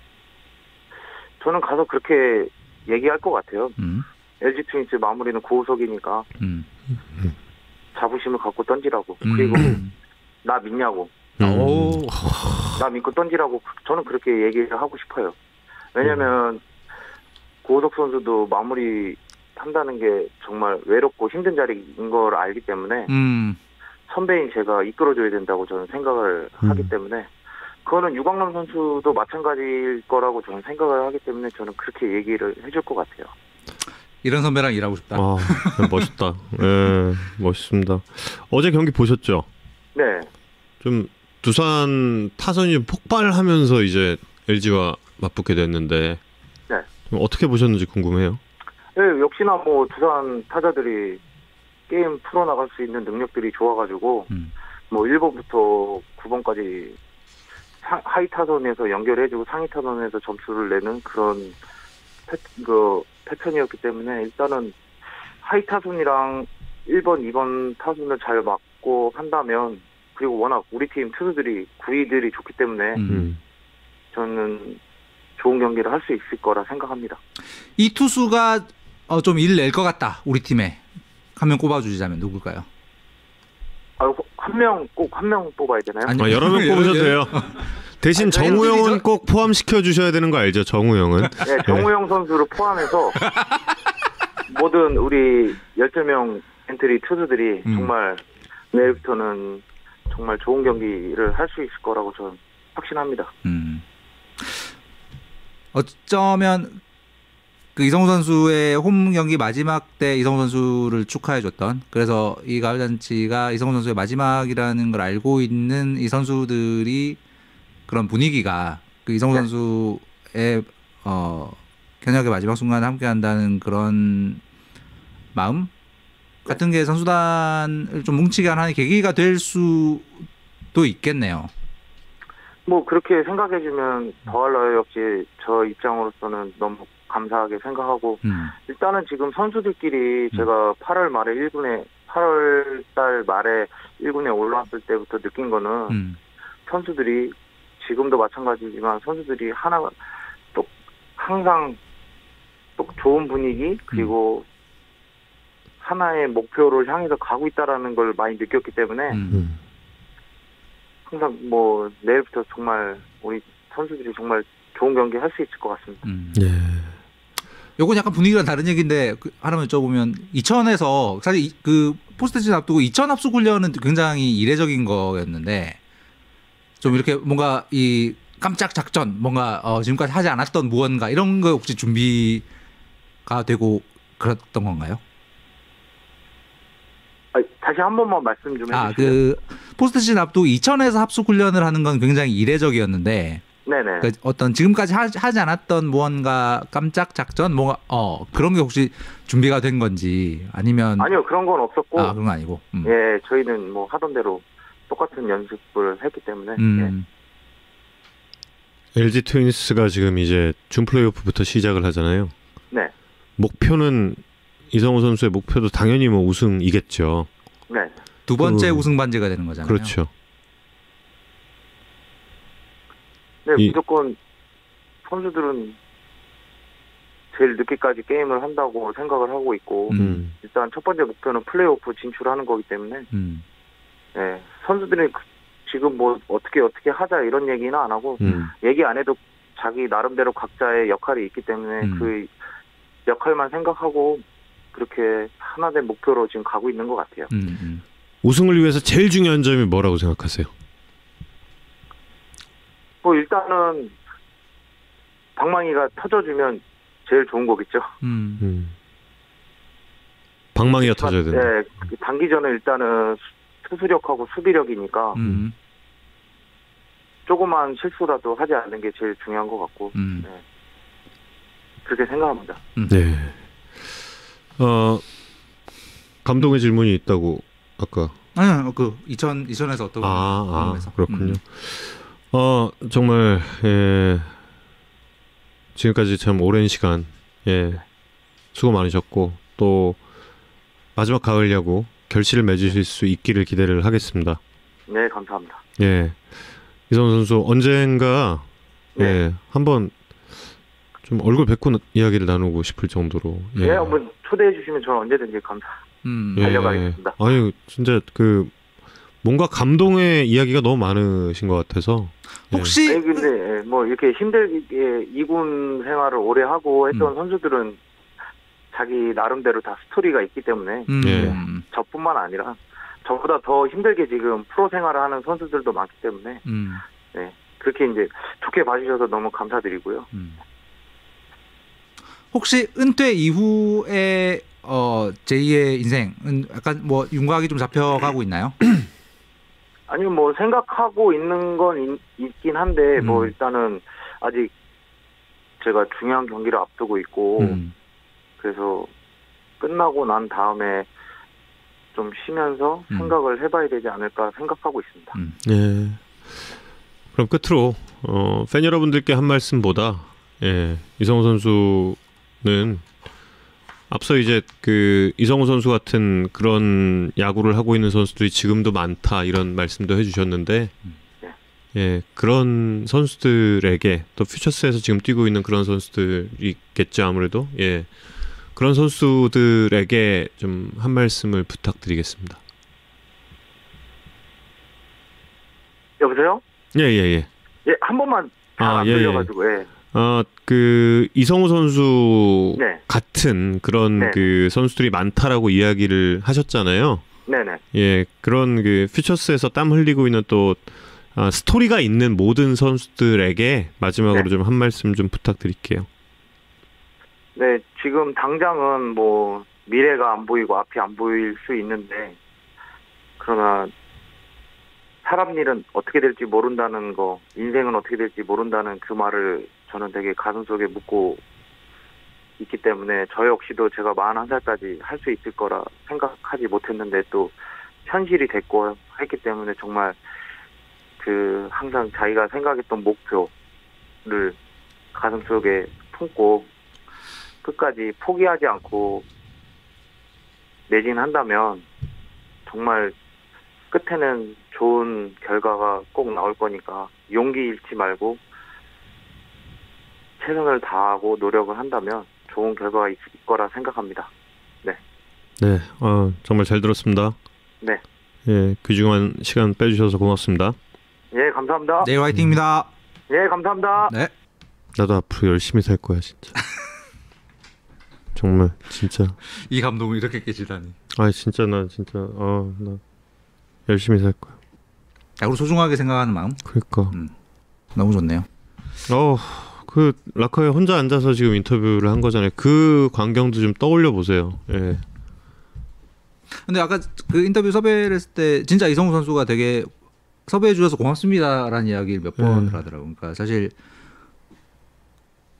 저는 가서 그렇게 얘기할 것 같아요. 음, LG 트윈스 마무리는 고우석이니까 음, 자부심을 갖고 던지라고 음. 그리고 나 믿냐고 음. 오, 나 믿고 던지라고 저는 그렇게 얘기를 하고 싶어요. 왜냐면 고우석 선수도 마무리 한다는 게 정말 외롭고 힘든 자리인 걸 알기 때문에 음, 선배인 제가 이끌어줘야 된다고 저는 생각을 음. 하기 때문에 그거는 유광남 선수도 마찬가지일 거라고 저는 생각을 하기 때문에 저는 그렇게 얘기를 해줄 것 같아요. 이런 선배랑 일하고 싶다. 아 멋있다 예 멋있습니다 어제 경기 보셨죠 네, 좀 두산 타선이 좀 폭발하면서 이제 LG와 맞붙게 됐는데 네. 좀 어떻게 보셨는지 궁금해요. 네, 역시나 뭐 두산 타자들이 게임 풀어나갈 수 있는 능력들이 좋아가지고 음. 뭐 1번부터 9번까지 하위 타선에서 연결해주고 상위 타선에서 점수를 내는 그런 패, 그 패턴이었기 때문에 일단은 하이 타선이랑 1번, 2번 타선을 잘 맞고 한다면 그리고 워낙 우리 팀 투수들이 구위들이 좋기 때문에 음. 음. 저는 좋은 경기를 할 수 있을 거라 생각합니다. 이 투수가 어, 좀 일 낼 것 같다. 우리 팀에 한 명 꼽아주자면 누굴까요? 아, 한명 꼭 한 명 뽑아야 되나요? 아니, 아, 여러 명 뽑으셔도 돼요. 대신 아니, 정우영은 꼭 포함시켜 주셔야 되는 거 알죠? 정우영은. 네, 정우영 선수를 포함해서 모든 우리 12명 엔트리 투수들이 음. 정말 내일부터는 정말 좋은 경기를 할 수 있을 거라고 저는 확신합니다. 음. 어쩌면 그 이성우 선수의 홈 경기 마지막 때 이성우 선수를 축하해줬던 그래서 이 가을 잔치가 이성우 선수의 마지막이라는 걸 알고 있는 이 선수들이 그런 분위기가 그 이성우 네. 선수의 어 현역의 마지막 순간을 함께한다는 그런 마음 같은 게 선수단을 좀 뭉치게 하는 계기가 될 수도 있겠네요. 뭐 그렇게 생각해주면 더할나요 역시 저 입장으로서는 너무 감사하게 생각하고 음. 일단은 지금 선수들끼리 음. 제가 8월 말에 1군에 8월 달 말에 1군에 올라왔을 때부터 느낀 거는 음. 선수들이 지금도 마찬가지지만 선수들이 하나 또 항상 또 좋은 분위기 그리고 하나의 목표를 향해서 가고 있다라는 걸 많이 느꼈기 때문에 음. 음. 항상 뭐 내일부터 정말 우리 선수들이 정말 좋은 경기 할 수 있을 것 같습니다. 음. 예. 요건 약간 분위기가 다른 얘기인데 그 하나만 여쭤보면 이천에서 사실 이- 그 포스트시즌 앞두고 이천 합숙 훈련은 굉장히 이례적인 거였는데 좀 이렇게 뭔가 이 깜짝 작전 뭔가 어 지금까지 하지 않았던 무언가 이런 거 혹시 준비가 되고 그랬던 건가요? 아, 다시 한 번만 말씀 좀. 아그 포스트시즌 앞두고 이천에서 합숙 훈련을 하는 건 굉장히 이례적이었는데 네네. 그 어떤 지금까지 하, 하지 않았던 무언가 깜짝 작전 뭔가 어 그런 게 혹시 준비가 된 건지 아니면 아니요 그런 건 없었고 아 그런 거 아니고 음. 예 저희는 뭐 하던 대로 똑같은 연습을 했기 때문에 예. 음. LG 트윈스가 지금 이제 준 플레이오프부터 시작을 하잖아요. 네. 목표는 이성우 선수의 목표도 당연히 뭐 우승이겠죠. 네. 두 번째 그- 우승 반지가 되는 거잖아요. 그렇죠. 네, 이- 무조건 선수들은 제일 늦게까지 게임을 한다고 생각을 하고 있고 음. 음. 일단 첫 번째 목표는 플레이오프 진출하는 거기 때문에 음. 예, 선수들이 그- 지금 뭐 어떻게 어떻게 하자 이런 얘기는 안 하고 음. 얘기 안 해도 자기 나름대로 각자의 역할이 있기 때문에 음. 그 역할만 생각하고 그렇게 하나된 목표로 지금 가고 있는 것 같아요. 음. 음. 우승을 위해서 제일 중요한 점이 뭐라고 생각하세요? 뭐 일단은 방망이가 터져주면 제일 좋은 거겠죠. 음. 음. 방망이가 터져야 된다. 네, 그 단기전은 일단은 수- 투수력하고 수비력이니까 음. 조그만 실수라도 하지 않는 게 제일 중요한 것 같고 음. 그렇게 생각합니다. 네. 어 감독의 질문이 있다고 아까 아니, 그 이천 이천에서 어떤 아, 아. 그렇군요. 음. 어 정말 예, 지금까지 참 오랜 시간 예, 수고 많으셨고 또 마지막 가을 야구 결실을 맺으실 수 있기를 기대를 하겠습니다. 네, 감사합니다. 예, 이성 선수 언젠가 네. 예, 한번 좀 얼굴 뵙고 나- 이야기를 나누고 싶을 정도로 네, 한번 초대해 주시면 저는 언제든지 감사. 음. 예. 달려가겠습니다. 아유 진짜 그 뭔가 감동의 이야기가 너무 많으신 것 같아서 예. 혹시 아니 근데 예, 뭐 이렇게 힘들게 이군 생활을 오래 하고 했던 음. 선수들은 자기 나름대로 다 스토리가 있기 때문에 음. 예. 저뿐만 아니라 저보다 더 힘들게 지금 프로 생활을 하는 선수들도 많기 때문에 음. 그렇게 이제 좋게 봐주셔서 너무 감사드리고요. 음. 혹시 은퇴 이후에 어 제2의 인생은 약간 뭐 윤곽이 좀 잡혀가고 있나요? 아니 뭐 생각하고 있는 건 있, 긴 한데 뭐 음. 일단은 아직 제가 중요한 경기를 앞두고 있고 음. 그래서 끝나고 난 다음에 좀 쉬면서 음. 생각을 해봐야 되지 않을까 생각하고 있습니다. 음. 예. 그럼 끝으로 어, 팬 여러분들께 한 말씀보다 예, 이성우 선수는 앞서 이제 그 이성우 선수 같은 그런 야구를 하고 있는 선수들이 지금도 많다 이런 말씀도 해주셨는데 네. 예 그런 선수들에게 또 퓨처스에서 지금 뛰고 있는 그런 선수들이 있겠죠 아무래도 예 그런 선수들에게 좀 한 말씀을 부탁드리겠습니다. 여보세요? 예, 예, 예. 예, 한 번만 아, 예, 예. 들려가지고 예. 어, 그 이성우 선수 네. 같은 그런 네. 그 선수들이 많다라고 이야기를 하셨잖아요. 네네. 예, 그런 그 퓨처스에서 땀 흘리고 있는 또 아, 스토리가 있는 모든 선수들에게 마지막으로 네. 좀한 말씀 좀 부탁드릴게요. 네, 지금 당장은 뭐 미래가 안 보이고 앞이 안 보일 수 있는데 그러나 사람 일은 어떻게 될지 모른다는 거, 인생은 어떻게 될지 모른다는 그 말을 저는 되게 가슴 속에 묻고 있기 때문에 저 역시도 제가 41살까지 할 수 있을 거라 생각하지 못했는데 또 현실이 됐고 했기 때문에 정말 그 항상 자기가 생각했던 목표를 가슴 속에 품고 끝까지 포기하지 않고 매진한다면 정말 끝에는 좋은 결과가 꼭 나올 거니까 용기 잃지 말고 최선을 다하고 노력을 한다면 좋은 결과가 있을 거라 생각합니다. 네, 어, 정말 잘 들었습니다. 네. 예, 귀중한 시간 빼주셔서 고맙습니다. 예, 감사합니다. 내일 화이팅입니다. 예, 감사합니다. 네. 나도 앞으로 열심히 살 거야, 진짜. 정말 진짜. 이 감동을 이렇게 깨지다니. 아, 진짜 나 진짜 어, 나 열심히 살 거야. 야구를 소중하게 생각하는 마음 그러니까. 너무 좋네요. 어, 그 라커에 혼자 앉아서 지금 인터뷰를 한 거잖아요. 그 광경도 좀 떠올려 보세요. 예. 근데 아까 그 인터뷰 섭외를 했을 때 진짜 이성우 선수가 되게 섭외해 주셔서 고맙습니다라는 이야기를 몇 번을 음. 하더라고요. 그러니까 사실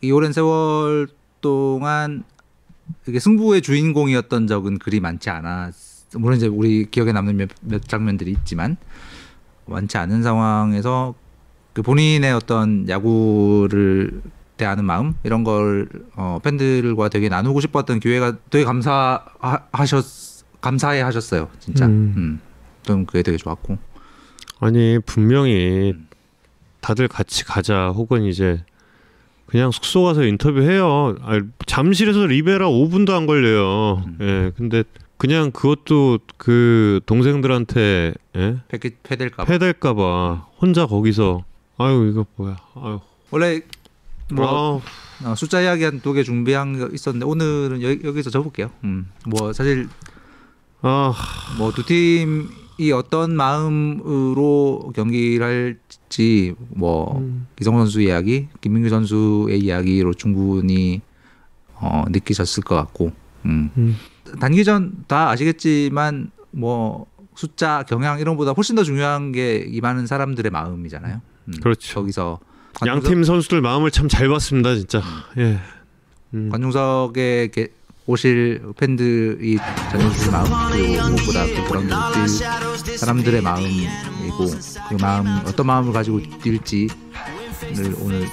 이 오랜 세월 동안 이게 승부의 주인공이었던 적은 그리 많지 않아. 물론 이제 우리 기억에 남는 몇, 몇 장면들이 있지만 많지 않은 상황에서 그 본인의 어떤 야구를 대하는 마음 이런 걸 어, 팬들과 되게 나누고 싶었던 기회가 되게 감사하셨 감사해 하셨어요 진짜. 음. 음. 좀 그게 되게 좋았고. 아니 분명히 음. 다들 같이 가자 혹은 이제 그냥 숙소 가서 인터뷰해요. 아, 잠실에서 리베라 5분도 안 걸려요. 음. 예, 근데 그냥 그것도 그 동생들한테 예? 패기 패될까 봐. 패될까봐 혼자 거기서 아유 이거 뭐야. 아유 원래 뭐뭐 어, 숫자 이야기 한 두 개 준비한 거 있었는데 오늘은 여, 여기서 접을게요. 음. 뭐 사실 아, 뭐두 팀이 어떤 마음으로 경기를 할지 뭐 음. 이성호 선수 이야기, 김민규 선수의 이야기로 충분히 어, 느끼셨을 것 같고 음. 음. 단기전 다 아시겠지만 뭐 숫자 경향 이런 것보다 훨씬 더 중요한 게 임하는 사람들의 마음이잖아요. 음. 그렇죠. 거기서 양팀 선수들 마음을 참 잘 봤습니다, 진짜. 예. 음. 관중석에 게- 오실 팬들이 전해주신 마음 그리고 무엇보다 그 그라운드 뛸 사람들의 마음이고 그 마음 어떤 마음을 가지고 뛸지를 오늘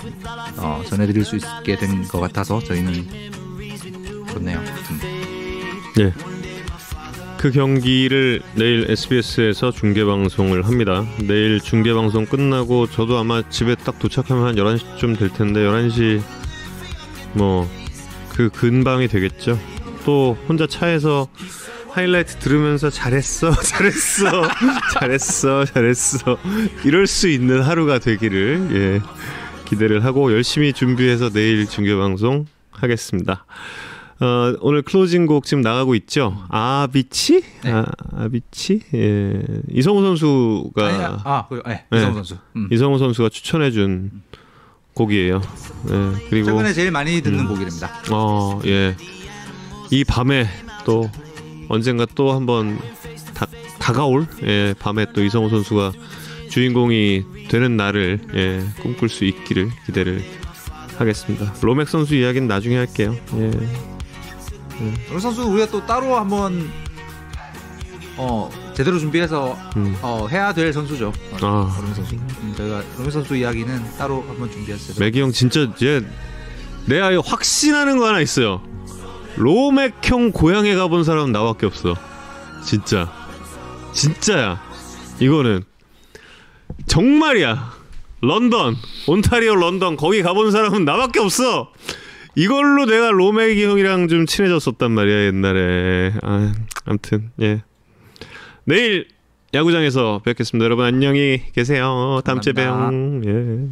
어, 전해드릴 수 있게 된 것 같아서 저희는 좋네요. 음. 예. 그 경기를 내일 SBS에서 중계 방송을 합니다. 내일 중계 방송 끝나고 저도 아마 집에 딱 도착하면 한 11시쯤 될 텐데 11시 뭐 그 근방이 되겠죠. 또 혼자 차에서 하이라이트 들으면서 잘했어, 잘했어, 잘했어, 잘했어 이럴 수 있는 하루가 되기를 예, 기대를 하고 열심히 준비해서 내일 중계 방송 하겠습니다. 어, 오늘 클로징 곡 지금 나가고 있죠. 아비치? 네. 아, 아비치? 예. 이성우 선수가 아니, 아, 그, 네, 네. 이성호 선수. 음. 이성우 선수가 추천해 준 곡이에요. 예. 그리고 최근에 제일 많이 듣는 음. 곡이랍니다. 어, 예. 이 밤에 또 언젠가 또 한번 다, 다가올 예, 밤에 또 이성우 선수가 주인공이 되는 날을 예, 꿈꿀 수 있기를 기대를 하겠습니다. 로맥 선수 이야기는 나중에 할게요. 예. 우리 선수 우리가 또 따로 한번 어 제대로 준비해서 음. 어, 해야 될 선수죠. 어, 아. 로미 선수. 음, 저희가 로미 선수 이야기는 따로 한번 준비했어요. 맥이 형 진짜 얘 내가 이거 확신하는 거 하나 있어요. 로맥 형 고향에 가본 사람은 나밖에 없어. 진짜. 진짜야. 이거는 정말이야. 런던, 온타리오 런던 거기 가본 사람은 나밖에 없어. 이걸로 내가 로맥이 형이랑 좀 친해졌었단 말이야 옛날에. 아, 아무튼 예. 내일 야구장에서 뵙겠습니다. 여러분 안녕히 계세요. 다음 주에 봬요. 예.